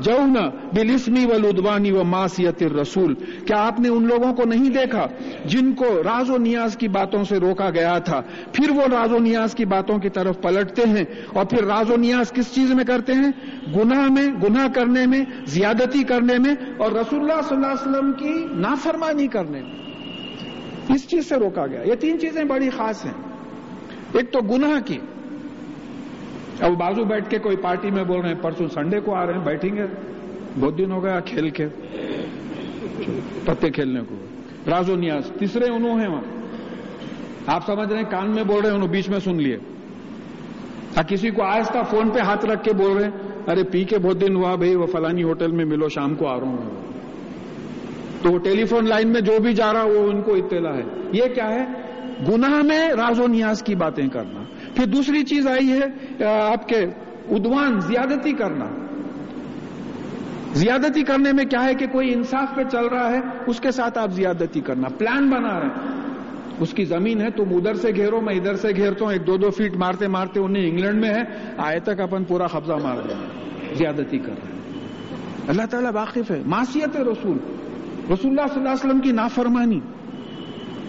جونا بلسمی و لدوانی و ماسیت رسول کیا آپ نے ان لوگوں کو نہیں دیکھا جن کو راز و نیاز کی باتوں سے روکا گیا تھا؟ پھر وہ راز و نیاز کی باتوں کی طرف پلٹتے ہیں اور پھر راز و نیاز کس چیز میں کرتے ہیں؟ گناہ میں، گناہ کرنے میں، زیادتی کرنے میں اور رسول اللہ صلی اللہ علیہ وسلم کی نافرمانی کرنے میں۔ اس چیز سے روکا گیا۔ یہ تین چیزیں بڑی خاص ہیں۔ ایک تو گناہ کی۔ اب بازو بیٹھ کے کوئی پارٹی میں بول رہے ہیں، پرسوں سنڈے کو آ رہے ہیں، بیٹھیں گے۔ بہت دن ہو گیا کھیل کے، پتے کھیلنے کو۔ رازو نیاز، تیسرے انہوں ہیں وہاں۔ آپ سمجھ رہے ہیں، کان میں بول رہے ہیں، انہوں بیچ میں سن لیے۔ کسی کو آہستہ فون پہ ہاتھ رکھ کے بول رہے ہیں، ارے، پی کے بہت دن ہوا بھائی، وہ فلانی ہوٹل میں ملو، شام کو آ رہا ہوں۔ تو وہ ٹیلی فون لائن میں جو بھی جا رہا، وہ ان کو اطلاع ہے۔ یہ کیا ہے؟ گناہ میں راز و نیاز کی باتیں کرنا۔ پھر دوسری چیز آئی ہے آپ کے ادوان زیادتی کرنا۔ زیادتی کرنے میں کیا ہے کہ کوئی انصاف پہ چل رہا ہے، اس کے ساتھ آپ زیادتی کرنا۔ پلان بنا رہے ہیں۔ اس کی زمین ہے، تم ادھر سے گھیرو، میں ادھر سے گھیرتا ہوں، ایک دو دو فیٹ مارتے مارتے انہیں انگلینڈ میں ہے۔ آئے تک اپن پورا قبضہ مار دیں زیادتی کر رہے ہیں۔ اللہ تعالیٰ واقف ہے۔ معاشیت رسول۔ رسول اللہ صلی اللہ علیہ وسلم کی نافرمانی۔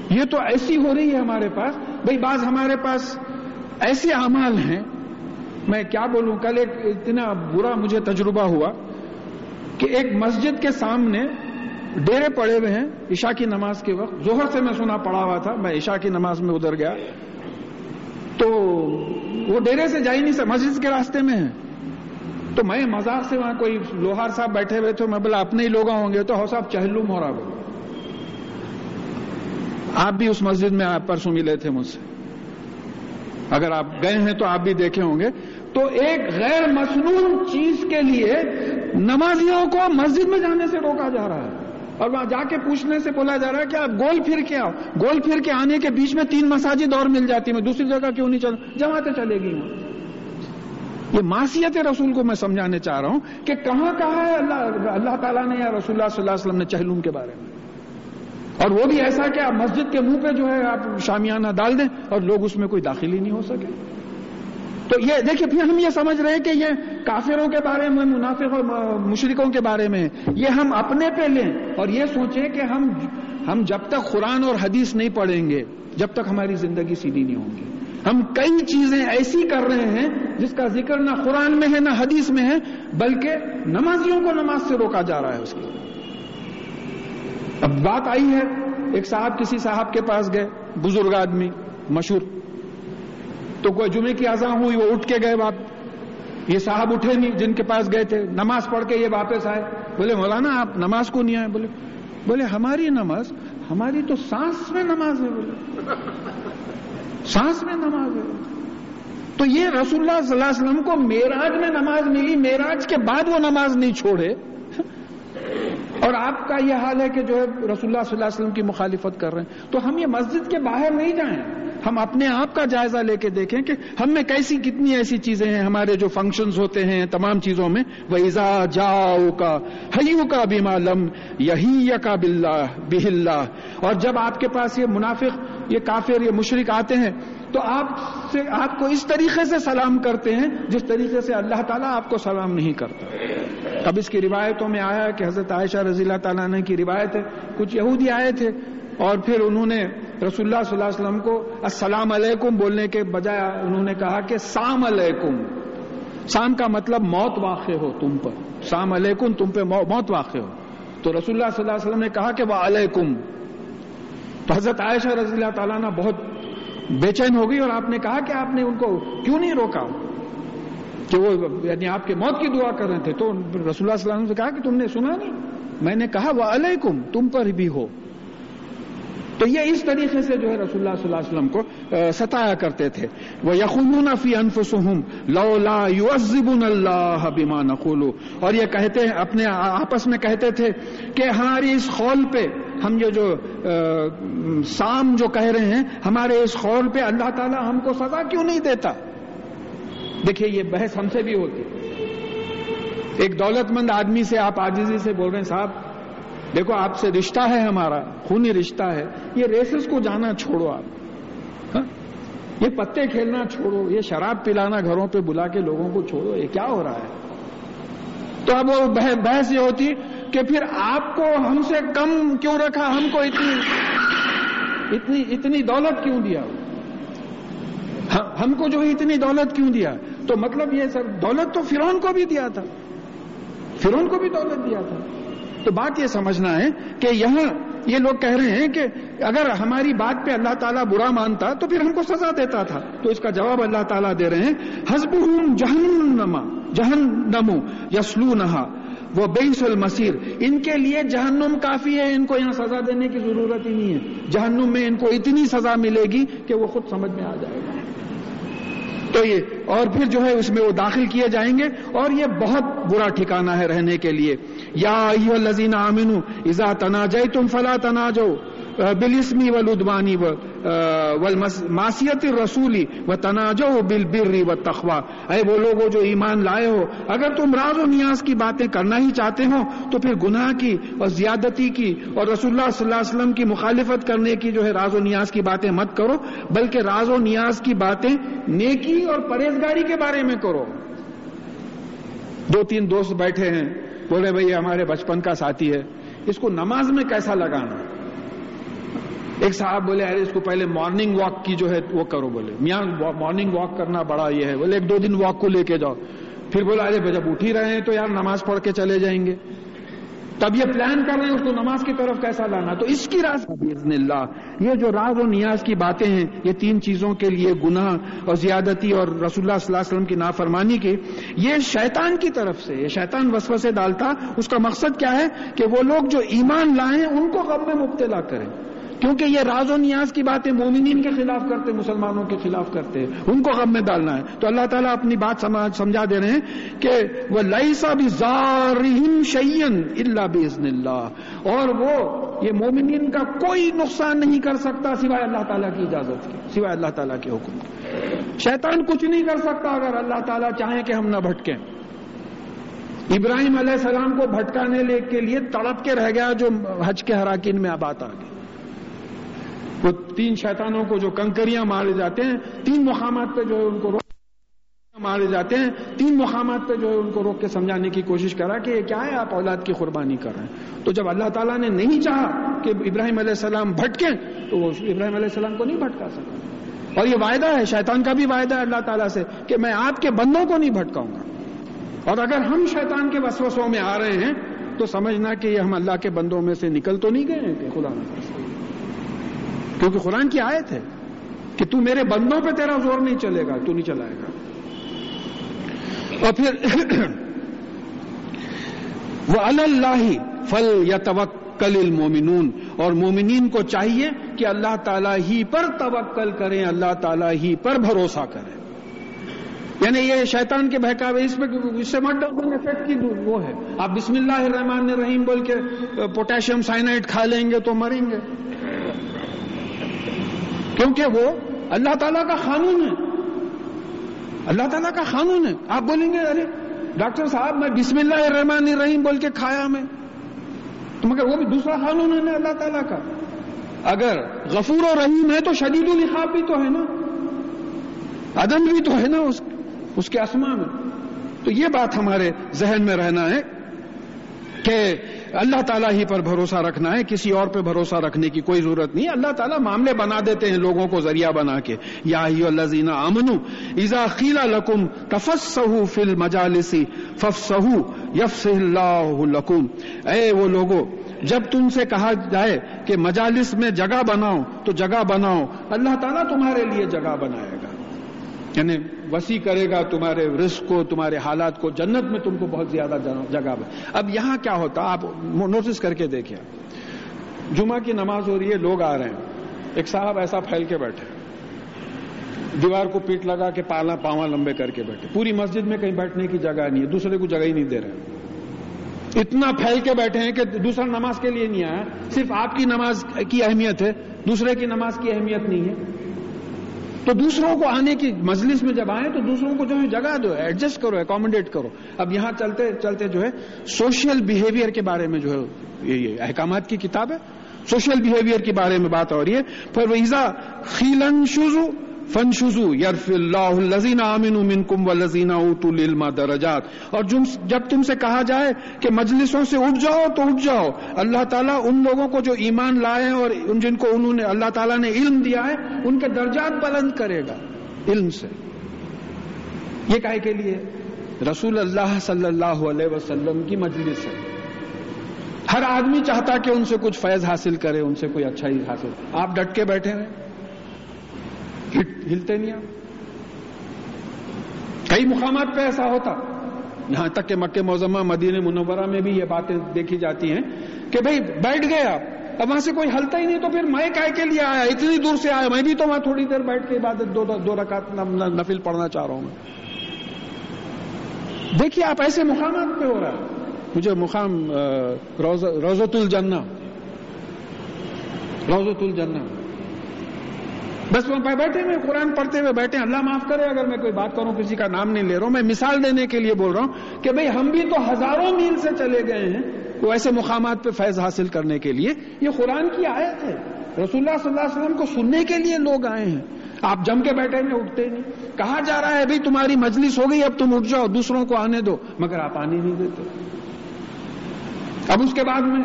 یہ تو ایسی ہو رہی ہے ہمارے پاس۔ بھائی بعض ہمارے پاس ایسے اعمال ہیں، میں کیا بولوں، کل ایک اتنا برا مجھے تجربہ ہوا کہ ایک مسجد کے سامنے ڈیرے پڑے ہوئے ہیں عشاء کی نماز کے وقت۔ ظہر سے میں سنا پڑا ہوا تھا، میں عشاء کی نماز میں ادھر گیا۔ تو وہ ڈیرے سے جا ہی نہیں سکتا مسجد کے راستے میں ہے تو میں مزاق سے وہاں کوئی لوہار صاحب بیٹھے ہوئے تھے، میں بولا اپنے ہی لوگ ہوں گے۔ تو ہو صاحب چہلوم ہو رہا بولے آپ بھی اس مسجد میں آپ پرسوں ملے تھے مجھ سے۔ اگر آپ گئے ہیں تو آپ بھی دیکھے ہوں گے۔ تو ایک غیر مصنون چیز کے لیے نمازیوں کو مسجد میں جانے سے روکا جا رہا ہے۔ اور وہاں جا کے پوچھنے سے بولا جا رہا ہے کہ آپ گول پھر کے آؤ۔ گول پھر کے آنے کے بیچ میں تین مساجد اور مل جاتی میں دوسری جگہ کیوں نہیں چل؟ جماعتیں چلے گی یہ معاشیت رسول کو میں سمجھانے چاہ رہا ہوں کہ کہاں کہا ہے اللہ اللہ تعالیٰ نے یا رسول اللہ صلی اللہ علیہ وسلم نے چہلوم کے بارے میں۔ اور وہ بھی ایسا کہ آپ مسجد کے منہ پہ جو ہے آپ شامیانہ ڈال دیں اور لوگ اس میں کوئی داخل ہی نہیں ہو سکے۔ تو یہ دیکھیے، پھر ہم یہ سمجھ رہے ہیں کہ یہ کافروں کے بارے میں منافق اور مشرقوں کے بارے میں یہ ہم اپنے پہ لیں اور یہ سوچیں کہ ہم ہم جب تک قرآن اور حدیث نہیں پڑھیں گے، جب تک ہماری زندگی سیدھی نہیں ہوگی ہم کئی چیزیں ایسی کر رہے ہیں جس کا ذکر نہ قرآن میں ہے، نہ حدیث میں ہے، بلکہ نمازیوں کو نماز سے روکا جا رہا ہے اس کی اب بات آئی ہے، ایک صاحب کسی صاحب کے پاس گئے، بزرگ آدمی، مشہور۔ تو کوئی جمعے کی اذاں ہوئی، وہ اٹھ کے گئے باپ یہ صاحب اٹھے نہیں، جن کے پاس گئے تھے، نماز پڑھ کے یہ واپس آئے بولے، مولانا، آپ نماز کو نہیں آئے؟ بولے بولے، ہماری نماز، ہماری تو سانس میں نماز ہے، بولے۔ سانس میں نماز ہے۔ تو یہ رسول اللہ صلی اللہ علیہ وسلم کو میراج میں نماز ملی میراج کے بعد وہ نماز نہیں چھوڑے۔ اور آپ کا یہ حال ہے کہ جو ہے رسول اللہ صلی اللہ علیہ وسلم کی مخالفت کر رہے ہیں۔ تو ہم یہ مسجد کے باہر نہیں جائیں۔ ہم اپنے آپ کا جائزہ لے کے دیکھیں کہ ہم میں کیسی کتنی ایسی چیزیں ہیں۔ ہمارے جو فنکشنز ہوتے ہیں تمام چیزوں میں وہ ایزا جاؤ کا حیو کا بیما لم یہی کا بلّہ اور جب آپ کے پاس یہ منافق، یہ کافر، یہ مشرق آتے ہیں تو آپ سے آپ کو اس طریقے سے سلام کرتے ہیں جس طریقے سے اللہ تعالیٰ آپ کو سلام نہیں کرتا۔ اب اس کی روایتوں میں آیا کہ حضرت عائشہ رضی اللہ تعالیٰ نے کی روایت ہے۔ کچھ یہودی آئے تھے اور پھر انہوں نے رسول اللہ صلی اللہ علیہ وسلم کو السلام علیکم بولنے کے بجائے انہوں نے کہا کہ سام علیکم۔ سام کا مطلب موت واقع ہو تم پر۔ سام علیکم تم پہ موت واقع ہو۔ تو رسول اللہ صلی اللہ علیہ وسلم نے کہا کہ وہ علیکم تو حضرت عائشہ رضی اللہ تعالیٰ نے بہت بے چین ہو گئی اور آپ نے کہا کہ آپ نے ان کو کیوں نہیں روکا؟ کہ وہ یعنی آپ کے موت کی دعا کر رہے تھے۔ تو رسول اللہ صلی اللہ علیہ وسلم سے کہا کہ تم نے سنا نہیں؟ میں نے کہا وہ علیکم تم پر بھی ہو۔ تو یہ اس طریقے سے جو ہے رسول اللہ صلی اللہ علیہ وسلم کو ستایا کرتے تھے۔ وہ یقون فی انفسہم لو لا اللہ بما نقول اور یہ کہتے ہیں اپنے آپس میں کہتے تھے کہ ہماری اس خول پہ ہم یہ جو سام جو کہہ رہے ہیں، ہمارے اس خول پہ اللہ تعالیٰ ہم کو سزا کیوں نہیں دیتا؟ دیکھیے، یہ بحث ہم سے بھی ہوتی۔ ایک دولت مند آدمی سے آپ آجزی سے بول رہے ہیں، صاحب دیکھو، آپ سے رشتہ ہے ہمارا، خونی رشتہ ہے۔ یہ ریسز کو جانا چھوڑو آپ۔ ہاں؟ یہ پتے کھیلنا چھوڑو، یہ شراب پلانا گھروں پہ بلا کے لوگوں کو چھوڑو، یہ کیا ہو رہا ہے؟ تو اب وہ بحث یہ ہوتی کہ پھر آپ کو ہم سے کم کیوں رکھا؟ ہم کو اتنی اتنی اتنی دولت کیوں دیا؟ ہم کو جو اتنی دولت کیوں دیا؟ تو مطلب یہ سر دولت تو فرون کو بھی دیا تھا۔ فرون کو بھی دولت دیا تھا۔ تو بات یہ سمجھنا ہے کہ یہاں یہ لوگ کہہ رہے ہیں کہ اگر ہماری بات پہ اللہ تعالیٰ برا مانتا تو پھر ہم کو سزا دیتا تھا۔ تو اس کا جواب اللہ تعالیٰ دے رہے ہیں۔ حزب جہنما جہنمو یسلو نہا وہ بیس المسیر ان کے لیے جہنم کافی ہے، ان کو یہاں سزا دینے کی ضرورت ہی نہیں ہے۔ جہنم میں ان کو اتنی سزا ملے گی کہ وہ خود سمجھ میں آ جائے گا۔ تو یہ اور پھر جو ہے اس میں وہ داخل کیے جائیں گے اور یہ بہت برا ٹھکانہ ہے رہنے کے لیے۔ یا لذین امین ازا تنا تم فلا تنا جو بلسمی ولدوانی و ماسیت رسولی و تناجو بل بری و تخوا اے وہ لوگ جو ایمان لائے ہو، اگر تم راز و نیاز کی باتیں کرنا ہی چاہتے ہو، تو پھر گناہ کی اور زیادتی کی اور رسول اللہ صلی اللہ علیہ وسلم کی مخالفت کرنے کی جو ہے راز و نیاز کی باتیں مت کرو، بلکہ راز و نیاز کی باتیں نیکی اور پرہیزگاری کے بارے میں کرو۔ دو تین دوست بیٹھے ہیں، بولے بھائی ہمارے بچپن کا ساتھی ہے، اس کو نماز میں کیسا لگانا؟ ایک صاحب بولے، ارے، اس کو پہلے مارننگ واک کی جو ہے وہ کرو بولے۔ میاں مارننگ واک کرنا بڑا یہ ہے۔ بولے، ایک دو دن واک کو لے کے جاؤ۔ پھر بولا ارے جب اٹھ ہی رہے ہیں تو یار نماز پڑھ کے چلے جائیں گے۔ تو اب یہ پلان کر رہے ہیں اس کو نماز کی طرف کیسا لانا۔ تو اس کی راز بزن اللہ۔ یہ جو راز و نیاز کی باتیں ہیں، یہ تین چیزوں کے لیے گناہ اور زیادتی اور رسول اللہ صلی اللہ علیہ وسلم کی نافرمانی کی یہ شیطان کی طرف سے، یہ شیطان وسو سے ڈالتا۔ اس کا مقصد کیا ہے؟ کہ وہ لوگ جو ایمان لائیں، ان کو غم میں مبتلا کریں۔ کیونکہ یہ راز و نیاز کی باتیں مومنین کے خلاف کرتے، مسلمانوں کے خلاف کرتے ان کو غم میں ڈالنا ہے۔ تو اللہ تعالیٰ اپنی بات سمجھا دے رہے ہیں کہ وہ لئیسا بھی زارہم شعین اللہ بزن اللہ۔ اور وہ یہ مومنین کا کوئی نقصان نہیں کر سکتا سوائے اللہ تعالیٰ کی اجازت کی سوائے اللہ تعالیٰ کے حکم شیطان کچھ نہیں کر سکتا اگر اللہ تعالیٰ چاہیں کہ ہم نہ بھٹکیں۔ ابراہیم علیہ السلام کو بھٹکانے کے لیے تڑپ کے رہ گیا جو حج کے حراکین میں آباد آ گئی وہ تین شیطانوں کو جو کنکریاں مارے جاتے ہیں، تین مقامات پہ جو ہے ان کو روک مارے جاتے ہیں، تین مقامات پہ جو ہے ان کو روک کے سمجھانے کی کوشش کرا کہ یہ کیا ہے، آپ اولاد کی قربانی کر رہے ہیں۔ تو جب اللہ تعالیٰ نے نہیں چاہا کہ ابراہیم علیہ السلام بھٹکیں، تو وہ ابراہیم علیہ السلام کو نہیں بھٹکا سکا اور یہ وعدہ ہے، شیطان کا بھی وعدہ ہے اللہ تعالیٰ سے کہ میں آپ کے بندوں کو نہیں بھٹکاؤں گا۔ اور اگر ہم شیطان کے وسوسوں میں آ رہے ہیں، تو سمجھنا کہ یہ ہم اللہ کے بندوں میں سے نکل تو نہیں گئے ہیں کہ خدا نہ کیونکہ قرآن کی آیت ہے کہ تو میرے بندوں پہ تیرا زور نہیں چلے گا، تو نہیں چلائے گا۔ اور پھر [CLEARS THROAT] وہ اللہ فل یا توکل المومنون اور مومنین کو چاہیے کہ اللہ تعالیٰ ہی پر توکل کریں، اللہ تعالیٰ ہی پر بھروسہ کریں۔ یعنی یہ شیطان کے بہکاوے، اس میں اس سے مٹ افیکٹ کی وہ ہے۔ آپ بسم اللہ الرحمن الرحیم بول کے uh, پوٹیشیم سائنائڈ کھا لیں گے تو مریں گے۔ کیونکہ وہ اللہ تعالیٰ کا قانون ہے۔ اللہ تعالیٰ کا قانون ہے۔ آپ بولیں گے، ارے، ڈاکٹر صاحب، میں بسم اللہ الرحمن الرحیم بول کے کھایا میں۔ تو مگر وہ بھی دوسرا قانون ہے نا اللہ تعالیٰ کا۔ اگر غفور و رحیم ہے تو شدید الخاب بھی تو ہے نا۔ عدم بھی تو ہے نا اس اس کے اسما میں۔ تو یہ بات ہمارے ذہن میں رہنا ہے کہ اللہ تعالیٰ ہی پر بھروسہ رکھنا ہے، کسی اور پہ بھروسہ رکھنے کی کوئی ضرورت نہیں۔ اللہ تعالیٰ معاملے بنا دیتے ہیں لوگوں کو ذریعہ بنا کے۔ یا اللہ امن ایزا خیلا لکم تفس فل مجالسی فف سہو یف اللہ لکم۔ اے وہ لوگوں جب تم سے کہا جائے کہ مجالس میں جگہ بناؤ، تو جگہ بناؤ۔ اللہ تعالیٰ تمہارے لیے جگہ بنائے گا۔ یعنی وسیع کرے گا، تمہارے رزق کو، تمہارے حالات کو، جنت میں تم کو بہت زیادہ جگہ اب یہاں کیا ہوتا؟ آپ نوٹس کر کے دیکھیں۔ جمعہ کی نماز ہو رہی ہے، لوگ آ رہے ہیں۔ ایک صاحب ایسا پھیل کے بیٹھے۔ دیوار کو پیٹ لگا کے پالا پاواں لمبے کر کے بیٹھے۔ پوری مسجد میں کہیں بیٹھنے کی جگہ نہیں ہے، دوسرے کو جگہ ہی نہیں دے رہے۔ اتنا پھیل کے بیٹھے ہیں کہ دوسرا نماز کے لیے نہیں آیا۔ صرف آپ کی نماز کی اہمیت ہے، دوسرے کی نماز کی اہمیت نہیں ہے۔ تو دوسروں کو آنے کی مجلس میں جب آئیں تو دوسروں کو جو ہے جگہ دو ایڈجسٹ کرو اکوموڈیٹ کرو۔ اب یہاں چلتے چلتے جو ہے سوشل بیہیویئر کے بارے میں جو ہے، یہ احکامات کی کتاب ہے۔ سوشل بیہیویئر کے بارے میں بات ہو رہی ہے۔ پھر ویزا خیلن شوزو فن شزو یرف اللہ لذینہ امن امن کم و لذینہ اوت العلما درجات۔ اور جب تم سے کہا جائے کہ مجلسوں سے اٹھ جاؤ تو اٹھ جاؤ۔ اللہ تعالیٰ ان لوگوں کو جو ایمان لائے اور جن کو انہوں نے اللہ تعالیٰ نے علم دیا ہے، ان کے درجات بلند کرے گا علم سے۔ یہ کہے کے لیے؟ رسول اللہ صلی اللہ علیہ وسلم کی مجلس ہے۔ ہر آدمی چاہتا کہ ان سے کچھ فیض حاصل کرے، ان سے کوئی اچھا ہی حاصل۔ آپ ڈٹ کے بیٹھے ہیں ہلتے نہیں آپ کئی مقامات پہ ایسا ہوتا۔ یہاں تک کہ مکہ موزمہ مدینہ منورہ میں بھی یہ باتیں دیکھی جاتی ہیں کہ بھائی بیٹھ گئے آپ۔ اب وہاں سے کوئی ہلتا ہی نہیں تو پھر میں کائے کے لیے آیا، اتنی دور سے آیا۔ میں بھی تو وہاں تھوڑی دیر بیٹھ کے عبادت دو دو رکعت نفل پڑھنا چاہ رہا ہوں میں۔ دیکھیے آپ ایسے مقامات پہ ہو رہا ہے۔ مجھے مقام روزت الجنہ۔ روزت الجنہ۔ بس وہ بیٹھے ہوئے، قرآن پڑھتے ہوئے بیٹھے اللہ معاف کرے، اگر میں کوئی بات کروں، کسی کا نام نہیں لے رہا ہوں، میں مثال دینے کے لیے بول رہا ہوں کہ بھئی ہم بھی تو ہزاروں میل سے چلے گئے ہیں وہ ایسے مقامات پہ فیض حاصل کرنے کے لیے۔ یہ قرآن کی آیت ہے۔ رسول اللہ صلی اللہ علیہ وسلم کو سننے کے لیے لوگ آئے ہیں۔ آپ جم کے بیٹھے ہیں، اٹھتے نہیں۔ کہا جا رہا ہے بھائی تمہاری مجلس ہو گئی، اب تم اٹھ جاؤ، دوسروں کو آنے دو۔ مگر آپ آنے نہیں دیتے۔ اب اس کے بعد میں،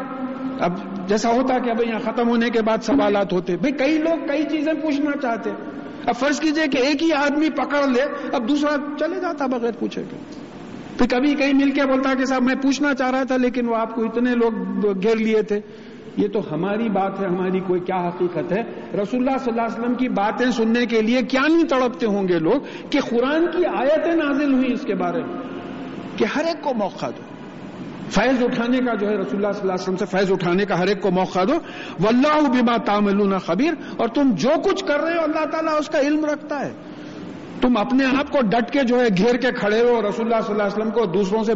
اب جیسا ہوتا کہ اب یہاں ختم ہونے کے بعد سوالات ہوتے بھائی، کئی لوگ کئی چیزیں پوچھنا چاہتے اب فرض کیجیے کہ ایک ہی آدمی پکڑ لے، اب دوسرا چلے جاتا بغیر پوچھے گا پھر کبھی کہیں مل کے بولتا کہ صاحب، میں پوچھنا چاہ رہا تھا لیکن وہ آپ کو اتنے لوگ گھیر لیے تھے۔ یہ تو ہماری بات ہے، ہماری کوئی کیا حقیقت ہے؟ رسول اللہ صلی اللہ علیہ وسلم کی باتیں سننے کے لیے کیا نہیں تڑپتے ہوں گے لوگ کہ قرآن کی آیتیں نازل ہوئی اس کے بارے میں؟ کہ ہر ایک کو موقع دو۔ فیض اٹھانے کا جو ہے رسول اللہ صلی اللہ علیہ وسلم سے فیض اٹھانے کا ہر ایک کو موقع دو۔ واللہ بما تعملون خبیر۔ اور تم جو کچھ کر رہے ہو اللہ تعالیٰ اس کا علم رکھتا ہے۔ تم اپنے آپ کو ڈٹ کے جو ہے گھیر کے کھڑے ہو رسول اللہ صلی اللہ علیہ وسلم کو دوسروں سے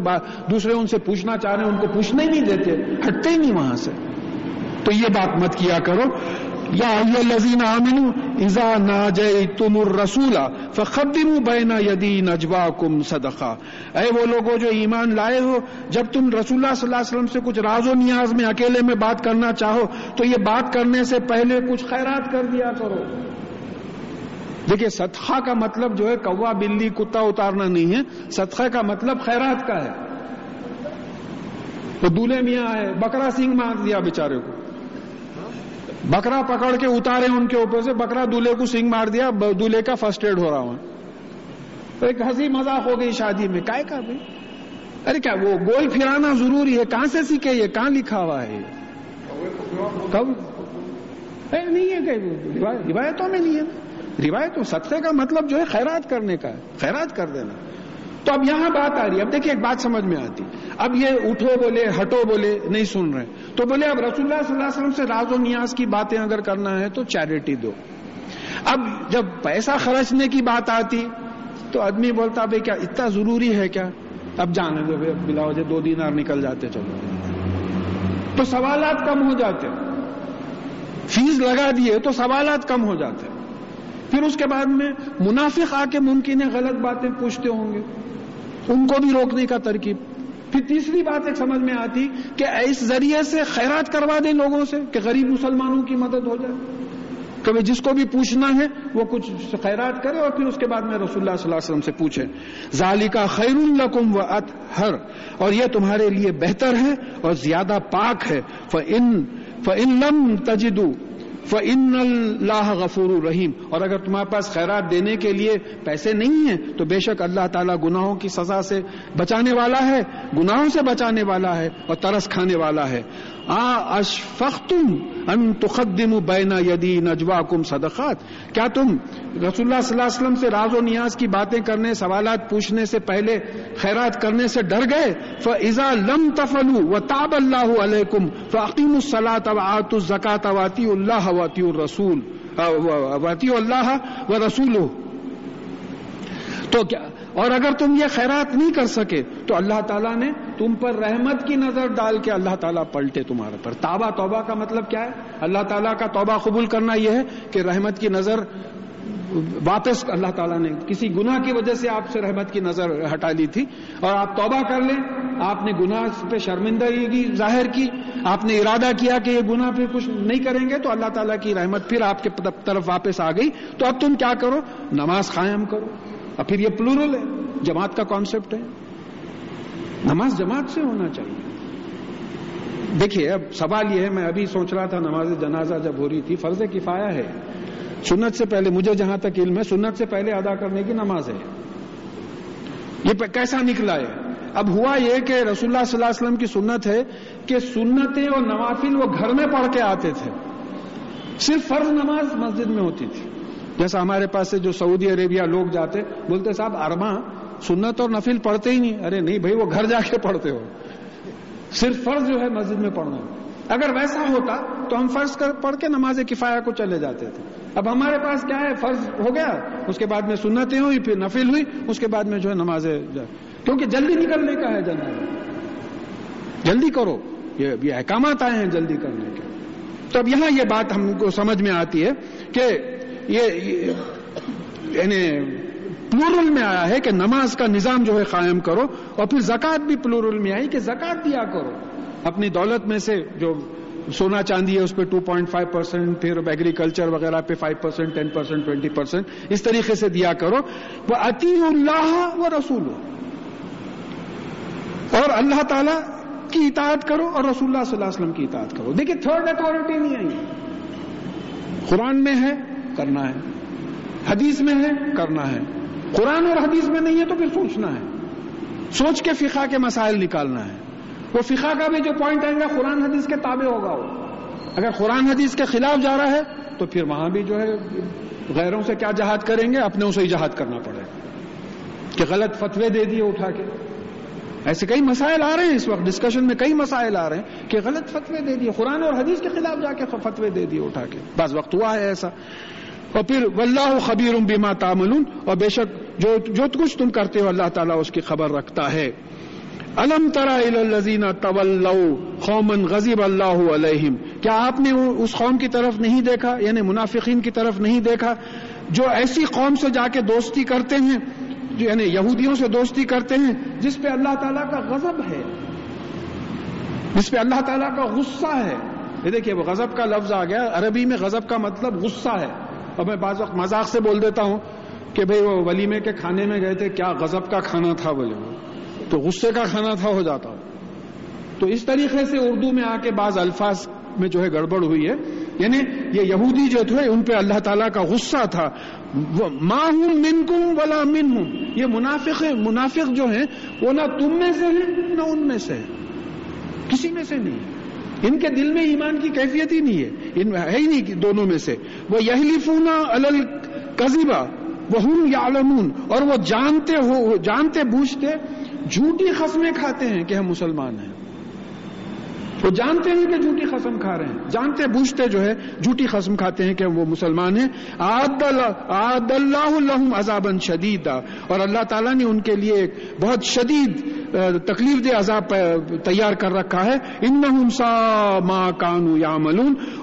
دوسرے ان سے پوچھنا چاہ رہے ہیں، ان کو پوچھنے ہی نہیں دیتے، ہٹتے ہی نہیں وہاں سے۔ تو یہ بات مت کیا کرو۔ یا لذین عامن ازا نا جے تم رسولا فقدم بینا یدی نجوا کم صدقہ۔ اے وہ لوگوں جو ایمان لائے ہو، جب تم رسول اللہ صلی اللہ علیہ وسلم سے کچھ راز و نیاز میں اکیلے میں بات کرنا چاہو، تو یہ بات کرنے سے پہلے کچھ خیرات کر دیا کرو۔ دیکھیے، صدقہ کا مطلب جو ہے، کوا بلی کتا اتارنا نہیں ہے۔ صدقہ کا مطلب خیرات کا ہے۔ تو دولہے میاں ہے بکرا سنگھ مار دیا بیچارے کو۔ بکرا پکڑ کے اتارے ان کے اوپر سے، بکرا دولہے کو سنگ مار دیا دولہے کا فرسٹ ایڈ ہو رہا ہوں۔ تو ایک ہنسی مذاق ہو گئی شادی میں۔ کائے کا بھائی؟ ارے کیا وہ گول پھرانا ضروری ہے؟ کہاں سے سیکھے یہ؟ کہاں لکھا ہوا ہے؟ کب؟ نہیں ہے کہ روایتوں میں نہیں ہے۔ روایتوں سترے کا مطلب جو ہے خیرات کرنے کا ہے۔ خیرات کر دینا۔ تو اب یہاں بات آ رہی ہے۔ اب دیکھیے ایک بات سمجھ میں آتی۔ اب یہ اٹھو بولے، ہٹو بولے، نہیں سن رہے۔ تو بولے، اب رسول اللہ صلی اللہ علیہ وسلم سے راز و نیاز کی باتیں اگر کرنا ہے تو چیریٹی دو۔ اب جب پیسہ خرچنے کی بات آتی تو آدمی بولتا، بھائی، کیا اتنا ضروری ہے کیا؟ اب جانے دو بلا وجہ دو دینار نکل جاتے، چلو۔ تو سوالات کم ہو جاتے۔ فیس لگا دیے تو سوالات کم ہو جاتے۔ پھر اس کے بعد میں منافق آ کے ممکن ہے غلط باتیں پوچھتے ہوں گے۔ ان کو بھی روکنے کا ترکیب۔ پھر تیسری بات ایک سمجھ میں آتی کہ اس ذریعے سے خیرات کروا دیں لوگوں سے کہ غریب مسلمانوں کی مدد ہو جائے۔ کبھی جس کو بھی پوچھنا ہے وہ کچھ خیرات کرے اور پھر اس کے بعد میں رسول اللہ صلی اللہ علیہ وسلم سے پوچھے۔ ظالقہ خیر القم و ات ہر اور یہ تمہارے لیے بہتر ہے اور زیادہ پاک ہے۔ فن فن لم تجدو فن اللہ غفور الرحیم اور اگر تمہارے پاس خیرات دینے کے لیے پیسے نہیں ہیں، تو بے شک اللہ تعالیٰ گناہوں کی سزا سے بچانے والا ہے، گناہوں سے بچانے والا ہے اور ترس کھانے والا ہے۔ اشفختم ان تقدم بین یدی نجوا کم صدقات۔ کیا تم رسول اللہ صلی اللہ علیہ وسلم سے راز و نیاز کی باتیں کرنے، سوالات پوچھنے سے پہلے خیرات کرنے سے ڈر گئے؟ فضا لم تفلو و تاب اللہ علیکم فعقیم الصلاۃ وآت الزکات واتی اللہ واتی الرسول واتی اللہ و رسول تو کیا اور اگر تم یہ خیرات نہیں کر سکے، تو اللہ تعالیٰ نے تم پر رحمت کی نظر ڈال کے اللہ تعالیٰ پلٹے تمہارے پر۔ تابا توبہ کا مطلب کیا ہے؟ اللہ تعالیٰ کا توبہ قبول کرنا یہ ہے کہ رحمت کی نظر واپس اللہ تعالیٰ نے، کسی گناہ کی وجہ سے آپ سے رحمت کی نظر ہٹا لی تھی۔ اور آپ توبہ کر لیں۔ آپ نے گناہ پہ شرمندگی ظاہر کی، آپ نے ارادہ کیا کہ یہ گناہ پہ کچھ نہیں کریں گے، تو اللہ تعالیٰ کی رحمت پھر آپ کے طرف واپس آ گئی۔ تو اب تم کیا کرو؟ نماز قائم کرو۔ اور پھر یہ پلورل ہے، جماعت کا کانسیپٹ ہے۔ نماز جماعت سے ہونا چاہیے۔ دیکھیے، اب سوال یہ ہے، میں ابھی سوچ رہا تھا، نماز جنازہ جب ہو رہی تھی، فرض کفایا ہے۔ سنت سے پہلے، مجھے جہاں تک علم ہے، سنت سے پہلے ادا کرنے کی نماز ہے۔ یہ کیسا نکلا ہے؟ اب ہوا یہ کہ رسول اللہ صلی اللہ علیہ وسلم کی سنت ہے کہ سنتیں اور نوافل وہ گھر میں پڑھ کے آتے تھے۔ صرف فرض نماز مسجد میں ہوتی تھی۔ جیسا ہمارے پاس سے جو سعودی عربیہ لوگ جاتے، بولتے صاحب ارما سنت اور نفل پڑھتے ہی نہیں۔ ارے نہیں بھائی، وہ گھر جا کے پڑھتے ہو۔ صرف فرض جو ہے مسجد میں پڑھنا۔ اگر ویسا ہوتا تو ہم فرض کر، پڑھ کے نماز کفایہ کو چلے جاتے تھے۔ اب ہمارے پاس کیا ہے؟ فرض ہو گیا۔ اس کے بعد میں سنتیں ہوئی، پھر نفل ہوئی، اس کے بعد میں جو ہے نماز کیونکہ جلدی نکلنے کا ہے جناب۔ جلدی کرو۔ یہ احکامات آئے ہیں جلدی کرنے کے۔ تو اب یہاں یہ بات ہم کو سمجھ میں آتی ہے کہ یہ یعنی پلورل میں آیا ہے کہ نماز کا نظام جو ہے قائم کرو اور پھر زکات بھی پلورل میں آئی کہ زکات دیا کرو۔ اپنی دولت میں سے جو سونا چاندی ہے اس پہ ٹو پوائنٹ فائیو پرسینٹ پھر ایگریکلچر وغیرہ پہ five percent ten percent twenty percent اس طریقے سے دیا کرو۔ وہ عطی اللہ و رسول اور اللہ تعالی کی اطاعت کرو اور رسول اللہ صلی اللہ علیہ وسلم کی اطاعت کرو۔ دیکھیے تھرڈ اتارٹی نہیں آئی۔ قرآن میں ہے۔ کرنا ہے۔ حدیث میں ہے، کرنا ہے۔ قرآن اور حدیث میں نہیں ہے تو پھر سوچنا ہے۔ سوچ کے فقہ کے مسائل نکالنا ہے۔ وہ فقہ کا بھی جو پوائنٹ آئے گا قرآن حدیث کے تابع ہوگا وہ۔ اگر قرآن حدیث کے خلاف جا رہا ہے، تو پھر وہاں بھی جو ہے، غیروں سے کیا جہاد کریں گے؟ اپنے اسے جہاد کرنا پڑے۔ گا کہ غلط فتوے دے دیے اٹھا کے۔ ایسے کئی مسائل آ رہے ہیں اس وقت۔ ڈسکشن میں کئی مسائل آ رہے ہیں کہ غلط فتوے دے دیے۔ قرآن اور حدیث کے خلاف جا کے فتوے دے دیے اٹھا کے۔ بعض وقت ہوا ہے ایسا۔ اور پھر واللہ خبیر بیما تعملون، اور بے شک جو جو کچھ تم کرتے ہو اللہ تعالیٰ اس کی خبر رکھتا ہے۔ الم ترا الزین طول قومن غزیب اللہ علیہم۔ کیا آپ نے اس قوم کی طرف نہیں دیکھا؟ یعنی منافقین کی طرف نہیں دیکھا؟ جو ایسی قوم سے جا کے دوستی کرتے ہیں یعنی یہودیوں سے دوستی کرتے ہیں، جس پہ اللہ تعالیٰ کا غضب ہے۔ جس پہ اللہ تعالیٰ کا غصہ ہے۔ یہ دیکھیے، وہ غضب کا لفظ آ گیا۔ عربی میں غضب کا مطلب غصہ ہے۔ اور میں بعض وقت مذاق سے بول دیتا ہوں کہ بھئی وہ ولیمے کے کھانے میں گئے تھے، کیا غضب کا کھانا تھا بولے وہ تو غصے کا کھانا تھا، ہو جاتا تو اس طریقے سے اردو میں آ کے بعض الفاظ میں جو ہے گڑبڑ ہوئی ہے۔ یعنی یہ یہودی جو تھے، ان پہ اللہ تعالیٰ کا غصہ تھا۔ ماں ہوں من کم ولا من ہوں۔ یہ منافق منافق جو ہیں، وہ نہ تم میں سے ہیں، نہ ان میں سے ہے کسی میں سے نہیں۔ ان کے دل میں ایمان کی کیفیت ہی نہیں ہے۔ ان ہے ہی نہیں دونوں میں سے۔ وہ یہلی فونا الل وہ ہوں یا اور وہ جانتے ہو جانتے بوجھتے جھوٹی قسمیں کھاتے ہیں کہ ہم مسلمان ہیں۔ وہ جانتے ہیں کہ جھوٹی قسم کھا رہے ہیں۔ جانتے بوجھتے جو ہے، جھوٹی قسم کھاتے ہیں کہ وہ مسلمان ہیں۔ آد اللہ الحم عذاب شدید اور اللہ تعالیٰ نے ان کے لیے ایک بہت شدید تکلیف دہ عذاب تیار کر رکھا ہے۔ ان سا ماں کانو یا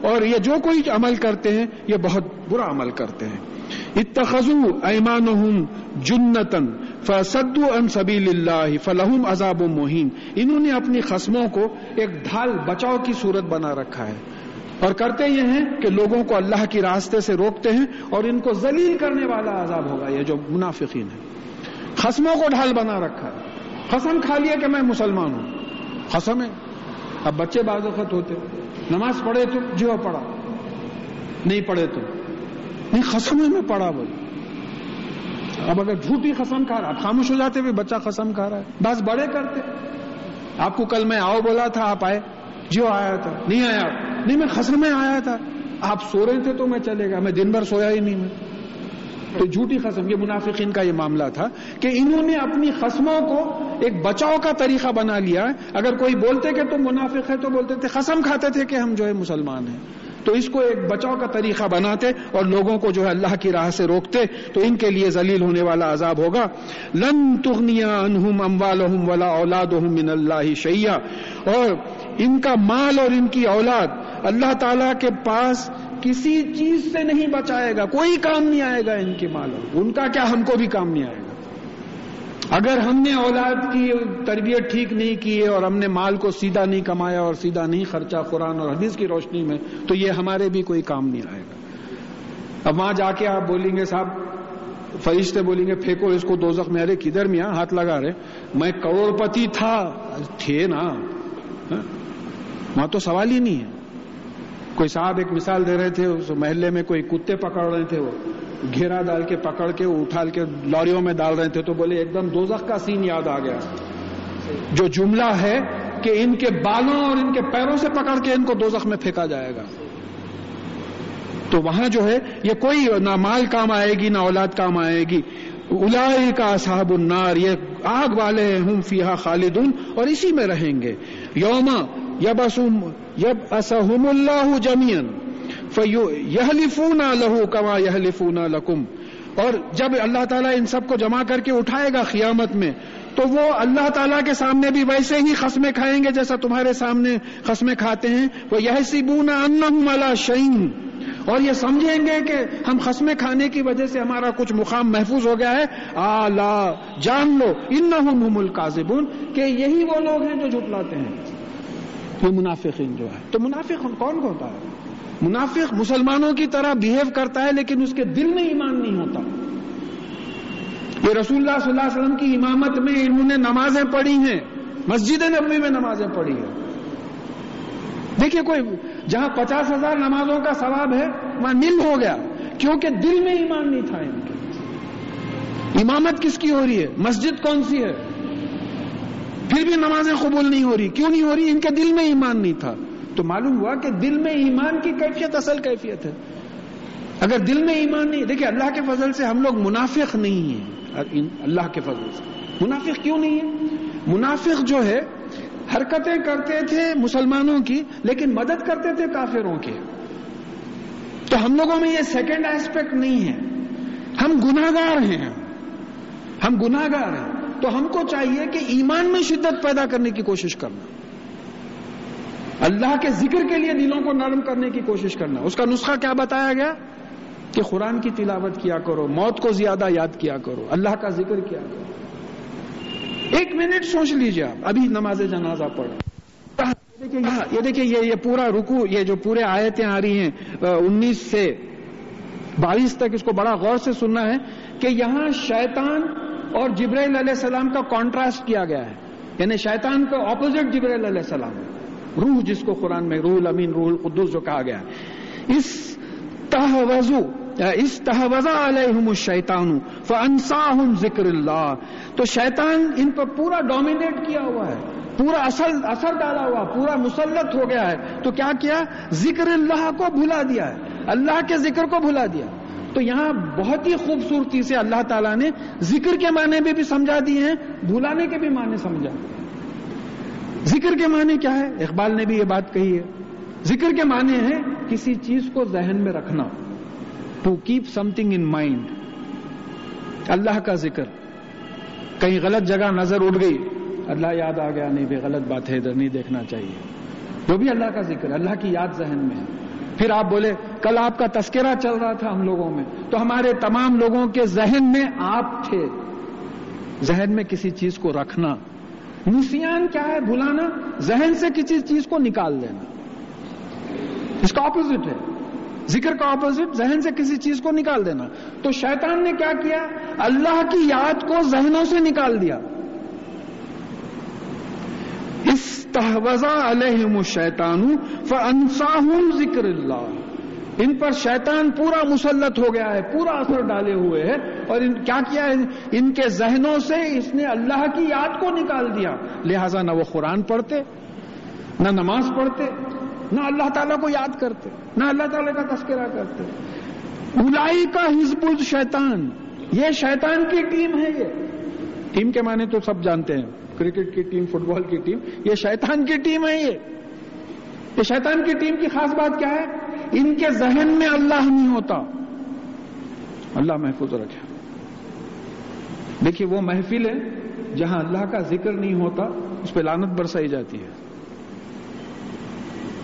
اور یہ جو کوئی عمل کرتے ہیں، یہ بہت برا عمل کرتے ہیں۔ اتخذو ایمانہم جنتن فصدو ان سبیل اللہ فلہم عذاب مہین انہوں نے اپنی قسموں کو ایک ڈھال بچاؤ کی صورت بنا رکھا ہے۔ اور کرتے یہ ہیں کہ لوگوں کو اللہ کی راستے سے روکتے ہیں اور ان کو ذلیل کرنے والا عذاب ہوگا۔ یہ جو منافقین ہے قسموں کو ڈھال بنا رکھا ہے۔ قسم کھا لیا کہ میں مسلمان ہوں۔ قسم ہے۔ اب بچے بعض وقت ہوتے نماز پڑھے تو جو پڑھا، نہیں پڑھے تو۔ نہیں قسم میں پڑا بول اب اگر جھوٹی قسم کھا رہا خاموش ہو جاتے بچہ قسم کھا رہا ہے۔ بس بڑے کرتے۔ آپ کو کل میں آؤ بولا تھا، آپ آئے۔ جیو آیا تھا، نہیں آیا۔ نہیں، میں قسم میں آیا تھا۔ آپ سو رہے تھے تو میں چلے گا میں دن بھر سویا ہی نہیں میں۔ تو جھوٹی قسم یہ منافقین کا یہ معاملہ تھا کہ انہوں نے اپنی قسموں کو ایک بچاؤ کا طریقہ بنا لیا۔ اگر کوئی بولتے کہ تم منافق ہے تو بولتے تھے قسم کھاتے تھے کہ ہم جو ہے مسلمان ہیں۔ تو اس کو ایک بچاؤ کا طریقہ بناتے اور لوگوں کو جو ہے اللہ کی راہ سے روکتے، تو ان کے لیے ذلیل ہونے والا عذاب ہوگا۔ لن تغنیا انہم اموالہم ولا اولادہم من اللہ شیعہ اور ان کا مال اور ان کی اولاد اللہ تعالی کے پاس کسی چیز سے نہیں بچائے گا، کوئی کام نہیں آئے گا ان کے مال ان کا کیا؟ ہم کو بھی کام نہیں آئے گا۔ اگر ہم نے اولاد کی تربیت ٹھیک نہیں کی ہے اور ہم نے مال کو سیدھا نہیں کمایا اور سیدھا نہیں خرچا قرآن اور حدیث کی روشنی میں، تو یہ ہمارے بھی کوئی کام نہیں آئے گا۔ اب وہاں جا کے آپ بولیں گے، صاحب، فرشتے بولیں گے، پھینکو اس کو دو زخ میرے کدھر میاں؟ ہاتھ لگا رہے میں کروڑ پتی تھا، تھے نا۔ ہاں؟ وہاں تو سوال ہی نہیں ہے۔ کوئی صاحب ایک مثال دے رہے تھے، اس محلے میں کوئی کتے پکڑ رہے تھے، وہ گھیرا ڈال کے پکڑ کے اٹھال کے لاریوں میں ڈال رہے تھے تو بولے ایک دم دوزخ کا سین یاد آ گیا۔ جو جملہ ہے کہ ان کے بالوں اور ان کے پیروں سے پکڑ کے ان کو دوزخ میں پھینکا جائے گا۔ تو وہاں جو ہے یہ کوئی نہ مال کام آئے گی نہ اولاد کام آئے گی۔ الائی کا صاحب النار، یہ آگ والے ہوں فیحا خالدون اور اسی میں رہیں گے۔ یوما یب یب اسم اللہ جمین لہو کما یہ لکم۔ اور جب اللہ تعالیٰ ان سب کو جمع کر کے اٹھائے گا قیامت میں، تو وہ اللہ تعالیٰ کے سامنے بھی ویسے ہی قسمیں کھائیں گے جیسا تمہارے سامنے قسمیں کھاتے ہیں۔ وہ یہ سبونا ان شعین اور یہ سمجھیں گے کہ ہم قسمیں کھانے کی وجہ سے ہمارا کچھ مقام محفوظ ہو گیا ہے۔ آ جان لو ان نہ کہ یہی وہ لوگ ہیں جو جھٹلاتے ہیں۔ یہ منافقین جو ہے تو منافق کون ہوتا ہے؟ منافق مسلمانوں کی طرح بہیو کرتا ہے لیکن اس کے دل میں ایمان نہیں ہوتا۔ یہ رسول اللہ صلی اللہ علیہ وسلم کی امامت میں انہوں نے نمازیں پڑھی ہیں۔ مسجد نبی میں نمازیں پڑھی ہیں۔ دیکھیے کوئی جہاں پچاس ہزار نمازوں کا ثواب ہے، وہاں نل ہو گیا۔ کیونکہ دل میں ایمان نہیں تھا ان کے۔ امامت کس کی ہو رہی ہے؟ مسجد کون سی ہے؟ پھر بھی نمازیں قبول نہیں ہو رہی۔ کیوں نہیں ہو رہی؟ ان کے دل میں ایمان نہیں تھا۔ تو معلوم ہوا کہ دل میں ایمان کی کیفیت اصل کیفیت ہے۔ اگر دل میں ایمان نہیں دیکھیں اللہ کے فضل سے ہم لوگ منافق نہیں ہیں۔ اللہ کے فضل سے۔ منافق کیوں نہیں ہے منافق جو ہے، حرکتیں کرتے تھے مسلمانوں کی، لیکن مدد کرتے تھے کافروں کے تو ہم لوگوں میں یہ سیکنڈ ایسپیکٹ نہیں ہے۔ ہم گناگار ہیں۔ ہم گناگار ہیں۔ تو ہم کو چاہیے کہ ایمان میں شدت پیدا کرنے کی کوشش کرنا۔ اللہ کے ذکر کے لیے دلوں کو نرم کرنے کی کوشش کرنا۔ اس کا نسخہ کیا بتایا گیا؟ کہ قرآن کی تلاوت کیا کرو، موت کو زیادہ یاد کیا کرو، اللہ کا ذکر کیا کرو۔ ایک منٹ سوچ لیجیے آپ، ابھی نماز جنازہ پڑھ یہ دیکھیے یہ یہ پورا رکو یہ جو پورے آیتیں آ رہی ہیں انیس سے بائیس تک اس کو بڑا غور سے سننا ہے کہ یہاں شیطان اور جبرائیل علیہ السلام کا کانٹراسٹ کیا گیا ہے۔ یعنی شیطان کا اپوزٹ جبرائیل علیہ السلام۔ روح جس کو قرآن میں روح الامین روح القدس جو کہا گیا ہے۔ اس تحوزو اس تحوزہ علیہم الشیطان فانساہم ذکر اللہ۔ تو شیطان ان پر پورا ڈومینیٹ کیا ہوا ہے پورا اصل اثر ڈالا ہوا پورا مسلط ہو گیا ہے۔ تو کیا کیا؟ ذکر اللہ کو بھلا دیا ہے اللہ کے ذکر کو بھلا دیا۔ تو یہاں بہت ہی خوبصورتی سے اللہ تعالیٰ نے ذکر کے معنی بھی, بھی سمجھا دیے ہیں بھلانے کے بھی معنی سمجھا۔ ذکر کے معنی کیا ہے؟ اقبال نے بھی یہ بات کہی ہے۔ ذکر کے معنی ہے کسی چیز کو ذہن میں رکھنا۔ To keep something in mind Allah کا ذکر۔ کہیں غلط جگہ نظر اٹھ گئی۔ اللہ یاد آ گیا، نہیں بھی غلط بات ہے، ادھر نہیں دیکھنا چاہیے۔ وہ بھی اللہ کا ذکر، اللہ کی یاد ذہن میں ہے۔ پھر آپ بولے، کل آپ کا تذکرہ چل رہا تھا ہم لوگوں میں۔ تو ہمارے تمام لوگوں کے ذہن میں آپ تھے۔ ذہن میں کسی چیز کو رکھنا۔ نسیان کیا ہے بھلانا؟ ذہن سے کسی چیز کو نکال دینا اس کا اپوزٹ ہے۔ ذکر کا اپوزٹ ذہن سے کسی چیز کو نکال دینا۔ تو شیطان نے کیا کیا؟ اللہ کی یاد کو ذہنوں سے نکال دیا۔ استحوزا علیہم الشیطان فانساہم ذکر اللہ۔ ان پر شیطان پورا مسلط ہو گیا ہے، پورا اثر ڈالے ہوئے ہے اور ان کیا کیا ہے؟ ان کے ذہنوں سے اس نے اللہ کی یاد کو نکال دیا۔ لہذا نہ وہ قرآن پڑھتے، نہ نماز پڑھتے، نہ اللہ تعالیٰ کو یاد کرتے، نہ اللہ تعالیٰ کا تذکرہ کرتے۔ الائی کا حزب الشیطان۔ یہ شیطان کی ٹیم ہے یہ۔ ٹیم کے معنی تو سب جانتے ہیں۔ کرکٹ کی ٹیم فٹ بال کی ٹیم، یہ شیطان کی ٹیم ہے یہ۔ یہ شیطان کی ٹیم کی خاص بات کیا ہے؟ ان کے ذہن میں اللہ نہیں ہوتا۔ اللہ محفوظ رکھے۔ دیکھیے وہ محفل ہے جہاں اللہ کا ذکر نہیں ہوتا، اس پہ لانت برسائی جاتی ہے۔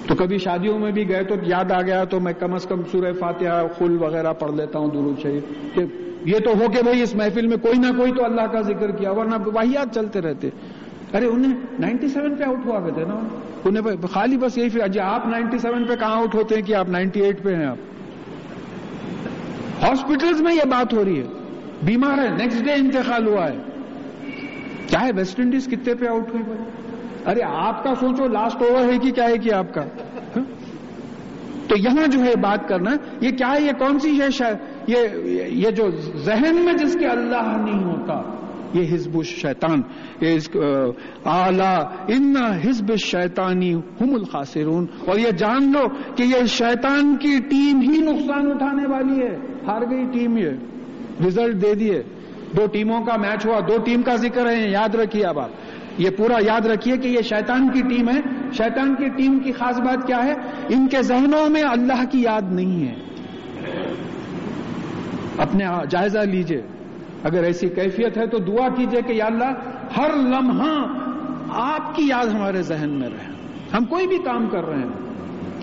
تو کبھی شادیوں میں بھی گئے تو یاد آ گیا تو میں کم از کم سورہ فاتحہ خل وغیرہ پڑھ لیتا ہوں، درود شریف۔ کہ یہ تو ہو کہ بھائی اس محفل میں کوئی نہ کوئی تو اللہ کا ذکر کیا، ورنہ واحد چلتے رہتے۔ ارے، انہیں نائنٹی سیون پہ آؤٹ ہوا تھے نا؟ انہیں خالی بس یہی پھر جی، آپ نائنٹی سیون پہ کہاں آؤٹ ہوتے ہیں کہ آپ نائنٹی ایٹ پہ ہیں آپ؟ ہاسپٹلس میں یہ بات ہو رہی ہے۔ بیمار ہے نیکسٹ ڈے انتقال ہوا ہے۔ چاہے ویسٹ انڈیز کتنے پہ آؤٹ ہوئی بھائی ارے، آپ کا سوچو لاسٹ اوور ہے کہ کیا ہے کہ آپ کا؟ ہاں؟ تو یہاں جو ہے بات کرنا، یہ کیا ہے، یہ کون سی یہ یہ جو ذہن میں جس کے اللہ نہیں ہوتا یہ حزب الشیطان اعلی ان حزب شیطانی ہم الخاسرون۔ اور یہ جان لو کہ یہ شیطان کی ٹیم ہی نقصان اٹھانے والی ہے۔ ہار گئی ٹیم یہ۔ رزلٹ دے دیے۔ دو ٹیموں کا میچ ہوا۔ دو ٹیم کا ذکر ہے یاد رکھیے اب آپ۔ یہ پورا یاد رکھیے کہ یہ شیطان کی ٹیم ہے۔ شیطان کی ٹیم کی خاص بات کیا ہے؟ ان کے ذہنوں میں اللہ کی یاد نہیں ہے۔ اپنے جائزہ لیجیے۔ اگر ایسی کیفیت ہے تو دعا کیجیے کہ یا اللہ، ہر لمحہ آپ کی یاد ہمارے ذہن میں رہے۔ ہم کوئی بھی کام کر رہے ہیں۔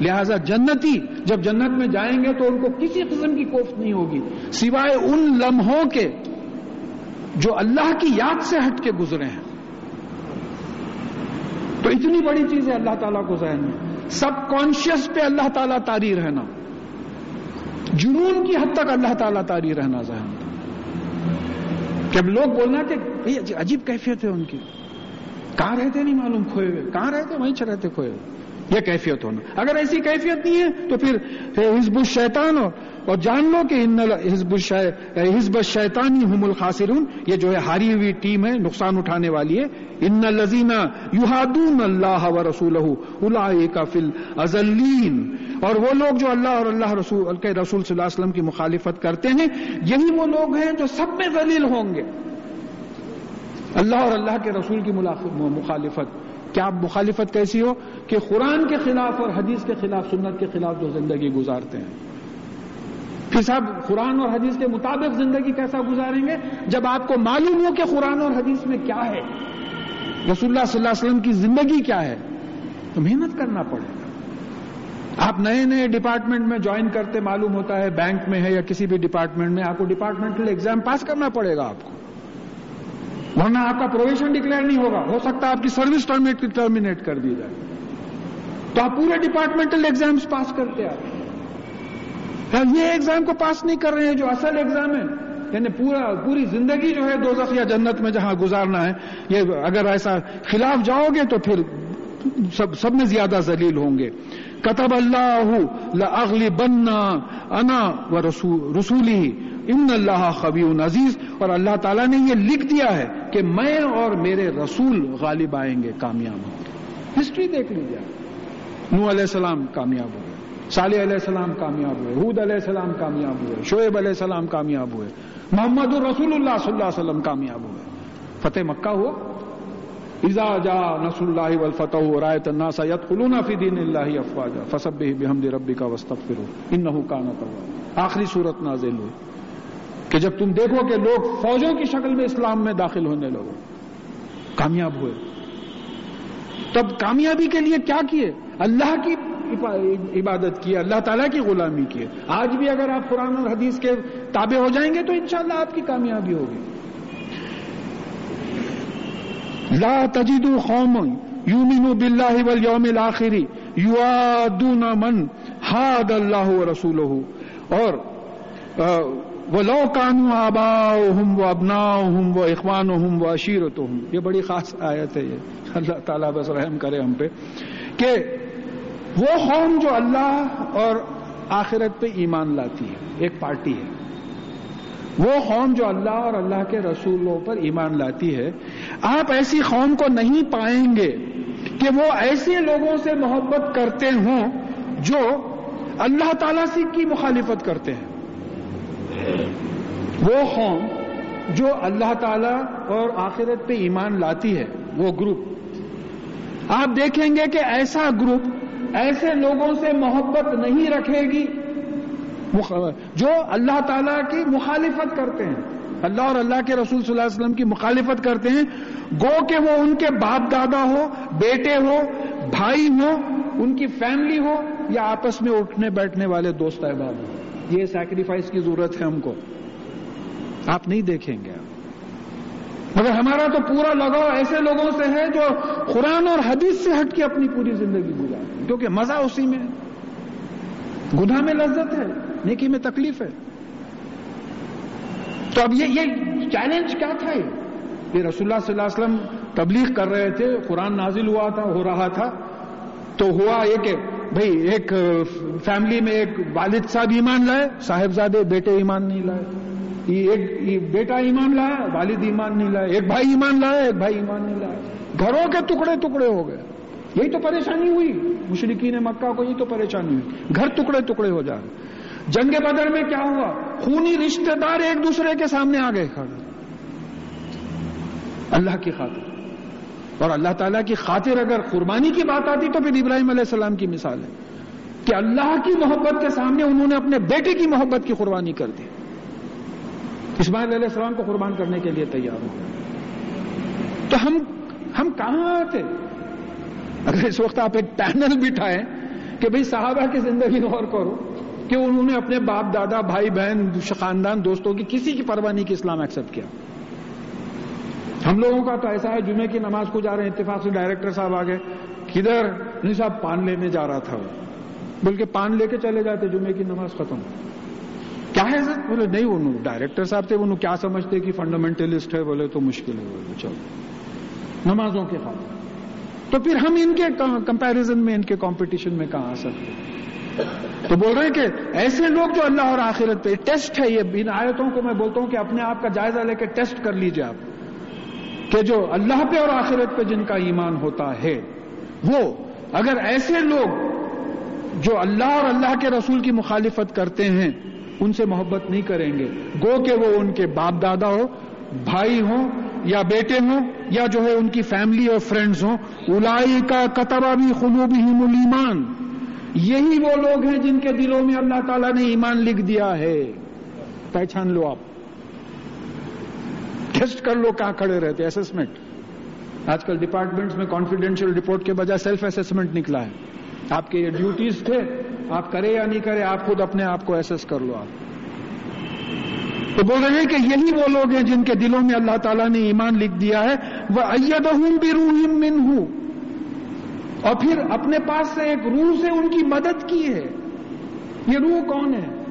لہذا جنتی، جب جنت میں جائیں گے تو ان کو کسی قسم کی کوفت نہیں ہوگی۔ سوائے ان لمحوں کے جو اللہ کی یاد سے ہٹ کے گزرے ہیں۔ تو اتنی بڑی چیز ہے اللہ تعالیٰ کو ذہن میں۔ سب کانشیس پہ اللہ تعالیٰ تاری رہنا۔ جنون کی حد تک اللہ تعالیٰ تاری رہنا ذہن کہ اب لوگ بولنا کہ عجیب کیفیت ہے ان کی۔ کہاں رہتے نہیں معلوم، کھوئے ہوئے۔ کہاں رہتے؟ وہیں رہتے کھوئے ہوئے۔ یہ کیفیت ہونا۔ اگر ایسی کیفیت نہیں ہے تو پھر حزب الشیطان اور جان لو کہ ان حزب حزب الشیطانی ہم الخاصرون یہ جو ہے ہاری ہوئی ٹیم ہے، نقصان اٹھانے والی ہے۔ ان لذینہ یوہادون اللہ و رسول فل ازلین اور وہ لوگ جو اللہ اور اللہ رسول کے رسول صلی اللہ علیہ وسلم کی مخالفت کرتے ہیں، یہی وہ لوگ ہیں جو سب میں ذلیل ہوں گے۔ اللہ اور اللہ کے رسول کی مخالفت۔ کیا مخالفت کیسی ہو کہ قرآن کے خلاف اور حدیث کے خلاف سنت کے خلاف جو زندگی گزارتے ہیں؟ پھر صاحب، قرآن اور حدیث کے مطابق زندگی کیسا گزاریں گے؟ جب آپ کو معلوم ہو کہ قرآن اور حدیث میں کیا ہے، رسول اللہ صلی اللہ علیہ وسلم کی زندگی کیا ہے، تو محنت کرنا پڑے گا۔ آپ نئے نئے ڈپارٹمنٹ میں جوائن کرتے معلوم ہوتا ہے، بینک میں ہے یا کسی بھی ڈپارٹمنٹ میں، آپ کو ڈپارٹمنٹل ایگزام پاس کرنا پڑے گا آپ کو۔ ورنہ آپ کا پروویشن ڈکلیئر نہیں ہوگا۔ ہو سکتا ہے آپ کی سروس ٹرمینیٹ کر دی جائے۔ تو آپ پورے ڈپارٹمنٹل ایگزامس پاس کرتے آپ یہ ایگزام کو پاس نہیں کر رہے ہیں جو اصل ایگزام ہے۔ یعنی پورا پوری زندگی جو ہے دو یا جنت میں جہاں گزارنا ہے، یہ اگر ایسا خلاف جاؤ گے تو پھر سب سب میں زیادہ ذلیل ہوں گے۔ کتب اللہ اگلی بننا انا و رسولی ان اللہ خبی عزیز، اور اللہ تعالیٰ نے یہ لکھ دیا ہے کہ میں اور میرے رسول غالب آئیں گے، کامیاب ہوں گے۔ ہسٹری دیکھ لیجیے نو علیہ السلام کامیاب ہوئے، صالح علیہ السلام کامیاب ہوئے حود علیہ السلام کامیاب ہوئے، شعیب علیہ السلام کامیاب ہوئے، محمد الرسول اللہ صلی اللہ علیہ وسلم کامیاب ہوئے۔ فتح مکہ ہوا۔ ایزا جا نسر اللہ والفتح رایت الناس یدخلون فی دین اللہ افواجا فسبح بحمد ربک واستغفروا انه کان توابا۔ آخری صورت نازل ہوئی۔ کہ جب تم دیکھو کہ لوگ فوجوں کی شکل میں اسلام میں داخل ہونے لگو کامیاب ہوئے۔ تب کامیابی کے لیے کیا کیے؟ اللہ کی عبادت کی، اللہ تعالیٰ کی غلامی کی آج بھی اگر آپ قرآن اور حدیث کے تابع ہو جائیں گے تو انشاءاللہ آپ کی کامیابی ہوگی۔ لا تجد قوم یومن باللہ والیوم الاخری یوادون من حاد اللہ و رسول اور وہ لو کانو آبا ہوں وہ ابنا ہوں وہ اخوان ہوں وہ اشیرت ہوں یہ بڑی خاص آیت ہے یہ۔ اللہ تعالیٰ بس رحم کرے ہم پہ۔ کہ وہ قوم جو اللہ اور آخرت پہ ایمان لاتی ہے، ایک پارٹی ہے۔ وہ قوم جو اللہ اور اللہ کے رسولوں پر ایمان لاتی ہے، آپ ایسی قوم کو نہیں پائیں گے کہ وہ ایسے لوگوں سے محبت کرتے ہوں جو اللہ تعالی سے کی مخالفت کرتے ہیں۔ وہ قوم جو اللہ تعالی اور آخرت پہ ایمان لاتی ہے، وہ گروپ آپ دیکھیں گے کہ ایسا گروپ ایسے لوگوں سے محبت نہیں رکھے گی جو اللہ تعالیٰ کی مخالفت کرتے ہیں۔ اللہ اور اللہ کے رسول صلی اللہ علیہ وسلم کی مخالفت کرتے ہیں۔ گو کہ وہ ان کے باپ دادا ہو، بیٹے ہو، بھائی ہو، ان کی فیملی ہو یا آپس میں اٹھنے بیٹھنے والے دوست احباب ہو یہ سیکریفائس کی ضرورت ہے ہم کو۔ آپ نہیں دیکھیں گے۔ مگر ہمارا تو پورا لگاؤ ایسے لوگوں سے ہے جو قرآن اور حدیث سے ہٹ کے اپنی پوری زندگی گزار کیونکہ مزہ اسی میں گناہ میں لذت ہے، نیکی میں تکلیف ہے۔ تو اب یہ یہ چیلنج کیا تھا یہ رسول اللہ صلی اللہ علیہ وسلم تبلیغ کر رہے تھے، قرآن نازل ہوا تھا، ہو رہا تھا۔ تو ہوا یہ کہ بھائی، ایک فیملی میں ایک والد صاحب ایمان لائے، صاحبزادے بیٹے ایمان نہیں لائے۔ ایک بیٹا ایمان لایا والد ایمان نہیں لائے۔ ایک بھائی ایمان لایا ایک بھائی ایمان نہیں لایا گھروں کے ٹکڑے ٹکڑے ہو گئے۔ یہی تو پریشانی ہوئی۔ مشرقین مکہ کو یہی تو پریشانی ہوئی۔ گھر ٹکڑے ٹکڑے ہو جائے۔ جنگ بدر میں کیا ہوا؟ خونی رشتہ دار ایک دوسرے کے سامنے آ گئے کھڑے۔ اللہ کی خاطر۔ اور اللہ تعالیٰ کی خاطر اگر قربانی کی بات آتی تو پھر ابراہیم علیہ السلام کی مثال ہے کہ اللہ کی محبت کے سامنے انہوں نے اپنے بیٹے کی محبت کی قربانی کر دی۔ اسماعیل علیہ السلام کو قربان کرنے کے لیے تیار ہو تو ہم ہم کہاں تھے اگر اس وقت آپ ایک پینل بٹھائیں کہ بھئی صحابہ کی زندگی غور کرو کہ انہوں نے اپنے باپ، دادا، بھائی، بہن خاندان دوستوں کی کسی کی پرواہ نہیں کی اسلام ایکسپٹ کیا۔ ہم لوگوں کا تو ایسا ہے جمعے کی نماز کو جا رہے ہیں، اتفاق سے ڈائریکٹر صاحب آگے، کدھر نہیں صاحب، پان لینے جا رہا تھا وہ۔ بلکہ پان لے کے چلے جاتے جمعے کی نماز ختم۔ کیا ہے سر؟ بولے، نہیں، وہ ڈائریکٹر صاحب تھے، وہ کیا سمجھتے کہ فنڈامنٹلسٹ ہے؟ بولے، تو مشکل ہے، بولے، چلو۔ نمازوں کے خاطر۔ تو پھر ہم ان کے کمپیرزن میں، ان کے کمپٹیشن میں کہاں آ سکتے تو بول رہے ہیں کہ ایسے لوگ جو اللہ اور آخرت پہ ٹیسٹ ہے، یہ ان آیتوں کو میں بولتا ہوں کہ اپنے آپ کا جائزہ لے کے ٹیسٹ کر لیجیے آپ۔ کہ جو اللہ پہ اور آخرت پہ جن کا ایمان ہوتا ہے، وہ اگر ایسے لوگ جو اللہ اور اللہ کے رسول کی مخالفت کرتے ہیں، ان سے محبت نہیں کریں گے۔ گو کہ وہ ان کے باپ دادا ہو بھائی ہوں، یا بیٹے ہوں، یا جو ہے ان کی فیملی اور فرینڈز ہوں۔ الائی کا کتبہ بھی خلوبی ایمان یہی وہ لوگ ہیں جن کے دلوں میں اللہ تعالیٰ نے ایمان لکھ دیا ہے۔ پہچان لو آپ۔ ٹیسٹ کر لو کہاں کھڑے رہتے اسسمنٹ آج کل ڈپارٹمنٹس میں کانفیڈینشیل رپورٹ کے بجائے سیلف اسسمنٹ نکلا ہے۔ آپ کے یہ ڈیوٹیز تھے، آپ کرے یا نہیں کرے، آپ خود اپنے آپ کو ایسس کر لو آپ۔ تو بول رہے ہیں کہ یہی وہ لوگ ہیں جن کے دلوں میں اللہ تعالیٰ نے ایمان لکھ دیا ہے۔ وہ ائد بھی روح من ہوں اور پھر اپنے پاس سے ایک روح سے ان کی مدد کی ہے۔ یہ روح کون ہے؟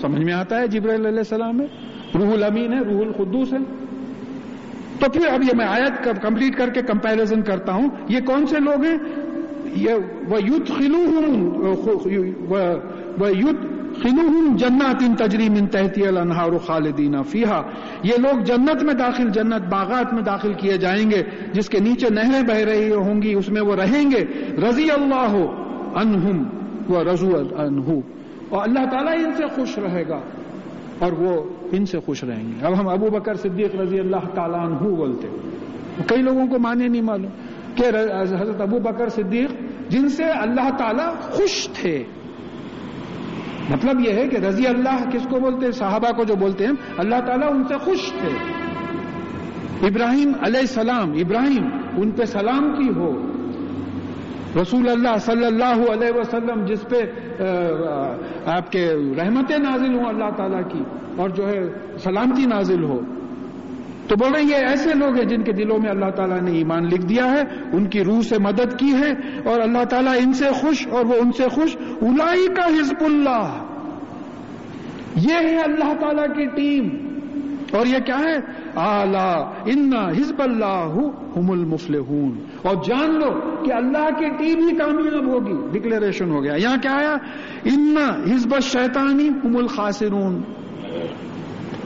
سمجھ میں آتا ہے جبر علیہ السلام ہے روح الامین ہے، روح القدوس ہے۔ تو پھر اب یہ میں آیت کمپلیٹ کر کے کمپیرزن کرتا ہوں۔ یہ کون سے لوگ ہیں؟ یہ وہ یوتھ خلو یوتھ خلوہم جنات ان تجریم ان تحتی الانہار خالدین فیہا یہ لوگ جنت میں داخل، جنت باغات میں داخل کیے جائیں گے، جس کے نیچے نہریں بہ رہی ہوں گی، اس میں وہ رہیں گے۔ رضی اللہ انہم و رضو انہو اور اللہ تعالیٰ ان سے خوش رہے گا۔ اور وہ ان سے خوش رہیں گے۔ اب ہم ابو بکر صدیق رضی اللہ تعالیٰ عنہ بولتے کئی لوگوں کو مانے نہیں معلوم کہ حضرت ابو بکر صدیق جن سے اللہ تعالیٰ خوش تھے۔ مطلب یہ ہے کہ رضی اللہ کس کو بولتے ہیں؟ صحابہ کو جو بولتے ہیں۔ اللہ تعالیٰ ان سے خوش تھے۔ ابراہیم علیہ السلام، ابراہیم، ان پہ سلام کی ہو۔ رسول اللہ صلی اللہ علیہ وسلم جس پہ آپ کے رحمتیں نازل ہوں اللہ تعالیٰ کی اور جو ہے سلامتی نازل ہو۔ تو بول رہے ہیں یہ ایسے لوگ ہیں جن کے دلوں میں اللہ تعالیٰ نے ایمان لکھ دیا ہے، ان کی روح سے مدد کی ہے اور اللہ تعالیٰ ان سے خوش اور وہ ان سے خوش۔ الائی کا حزب اللہ۔ یہ ہے اللہ تعالیٰ کی ٹیم۔ اور یہ کیا ہے؟ آلہ ان حزب اللہ ہم المفل اور جان لو کہ اللہ کی ٹیم ہی کامیاب ہوگی۔ ڈکلیریشن ہو گیا۔ یہاں کیا آیا؟ ان حزب شیطانی ہم الخاسرون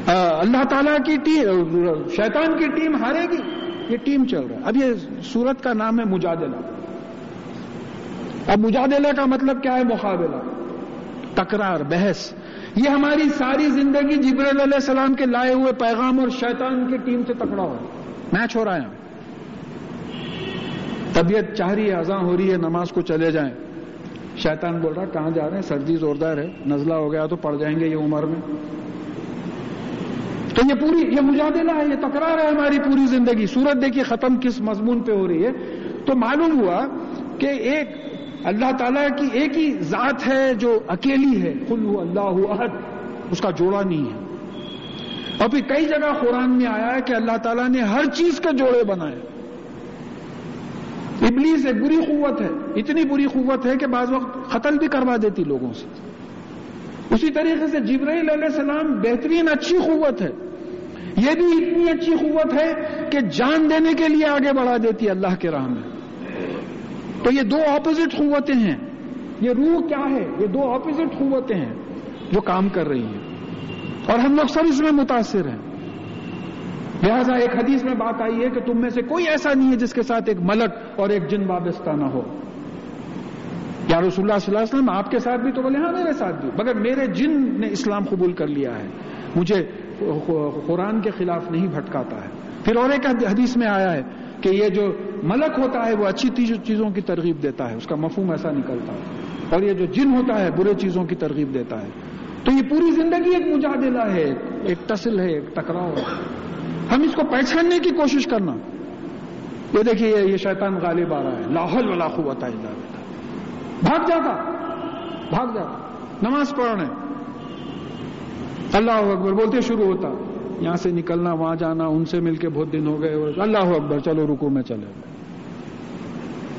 اللہ تعالیٰ کی ٹیم، شیطان کی ٹیم ہارے گی۔ یہ ٹیم چل رہا ہے۔ اب یہ سورت کا نام ہے مجادلہ۔ اب مجادلہ کا مطلب کیا ہے؟ مقابلہ۔ تکرار، بحث۔ یہ ہماری ساری زندگی جبریل علیہ السلام کے لائے ہوئے پیغام اور شیطان کی ٹیم سے تکڑا ہو میچ ہو رہا ہے طبیعت چاہ رہی ہے اذاں ہو رہی ہے، نماز کو چلے جائیں۔ شیطان بول رہا کہاں جا رہے ہیں؟ سردی زوردار ہے، نزلہ ہو گیا تو پڑ جائیں گے یہ عمر میں۔ تو یہ پوری، یہ مجادلہ ہے، یہ تکرار ہے ہماری پوری زندگی۔ سورت دیکھیے، ختم کس مضمون پہ ہو رہی ہے؟ تو معلوم ہوا کہ ایک اللہ تعالیٰ کی ایک ہی ذات ہے جو اکیلی ہے۔ کلو اللہ عہد اس کا جوڑا نہیں ہے۔ اور پھر کئی جگہ قرآن میں آیا ہے کہ اللہ تعالیٰ نے ہر چیز کے جوڑے بنائے۔ ابلیس ایک بری قوت ہے۔ اتنی بری قوت ہے کہ بعض وقت قتل بھی کروا دیتی لوگوں سے۔ اسی طریقے سے جبرائیل علیہ السلام بہترین اچھی قوت ہے۔ یہ بھی اتنی اچھی قوت ہے کہ جان دینے کے لیے آگے بڑھا دیتی اللہ کے راہ میں۔ تو یہ دو اپوزٹ قوتیں ہیں۔ یہ روح کیا ہے؟ یہ دو اپوزٹ قوتیں ہیں جو کام کر رہی ہیں۔ اور ہم لوگ سب اس میں متاثر ہیں۔ لہذا ایک حدیث میں بات آئی ہے کہ تم میں سے کوئی ایسا نہیں ہے جس کے ساتھ ایک ملک اور ایک جن وابستہ نہ ہو۔ یا رسول اللہ صلی اللہ علیہ وسلم، آپ کے ساتھ بھی تو بولے ہاں میرے ساتھ بھی۔ مگر میرے جن نے اسلام قبول کر لیا ہے۔ مجھے قرآن کے خلاف نہیں بھٹکاتا ہے۔ پھر اور ایک حدیث میں آیا ہے۔ کہ یہ جو ملک ہوتا ہے وہ اچھی چیزوں کی ترغیب دیتا ہے، اس کا مفہوم ایسا نکلتا ہے۔ اور یہ جو جن ہوتا ہے، برے چیزوں کی ترغیب دیتا ہے۔ تو یہ پوری زندگی ایک مجادلہ ہے، ایک ٹسل ہے، ایک ٹکراؤ ہے۔ ہم اس کو پہچاننے کی کوشش کرنا۔ یہ دیکھیے، یہ شیطان غالب آ رہا ہے۔ لاہور والا خوب ہے بھاگ جاتا۔ بھاگ جاتا۔ نماز پڑھنے۔ اللہ اکبر، بولتے شروع ہوتا۔ یہاں سے نکلنا، وہاں جانا، ان سے مل کے بہت دن ہو گئے اللہ اکبر، چلو رکو، میں چلے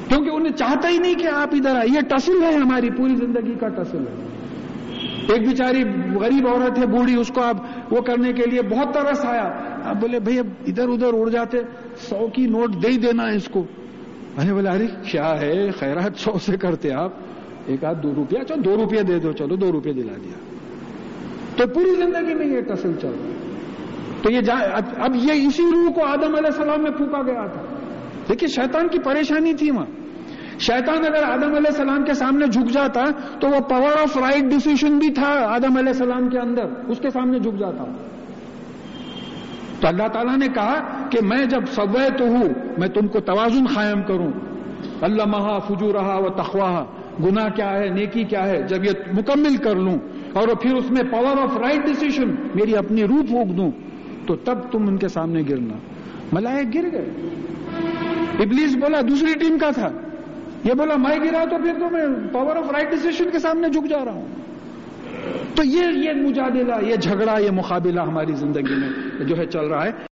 کیونکہ انہیں چاہتا ہی نہیں کہ آپ ادھر آئے یہ ٹسل ہے ہماری، پوری زندگی کا ٹسل ہے۔ ایک بیچاری غریب عورت ہے، بوڑھی، اس کو آپ وہ کرنے کے لیے بہت ترس آیا۔ آپ بولے، بھائی، اب ادھر ادھر اڑ جاتے، سو کی نوٹ دے ہی دینا ہے اس کو۔ میں نے بولا، ارے، کیا ہے؟ خیرات سو سے کرتے آپ۔ ایک آدھ دو روپیہ، چلو دو روپیہ دے دو، چلو دو روپیہ دلا دیا۔ تو پوری زندگی میں یہ تصل چل رہا ہے۔ تو یہ اب یہ اسی روح کو آدم علیہ السلام میں پھونکا گیا تھا۔ دیکھیے شیطان کی پریشانی تھی وہاں۔ شیطان اگر آدم علیہ السلام کے سامنے جھک جاتا تو وہ پاور آف رائٹ ڈیسیشن بھی تھا آدم علیہ السلام کے اندر۔ اس کے سامنے جھک جاتا۔ تو اللہ تعالیٰ نے کہا کہ میں جب سوے تو ہوں، میں تم کو توازن قائم کروں۔ اللہ مہا فجو رہا و تخواہ گنا کیا ہے، نیکی کیا ہے؟ جب یہ مکمل کر لوں اور پھر اس میں پاور آف رائٹ ڈیسیشن میری اپنی روح پھونک دوں۔ تو تب تم ان کے سامنے گرنا۔ ملائک گر گئے۔ ابلیس بولا، دوسری ٹیم کا تھا۔ یہ بولا، میں گرا تو پھر تو میں پاور آف رائٹ ڈسیشن کے سامنے جھک جا رہا ہوں۔ تو یہ یہ مجادلہ، یہ جھگڑا، یہ مقابلہ ہماری زندگی میں جو ہے چل رہا ہے۔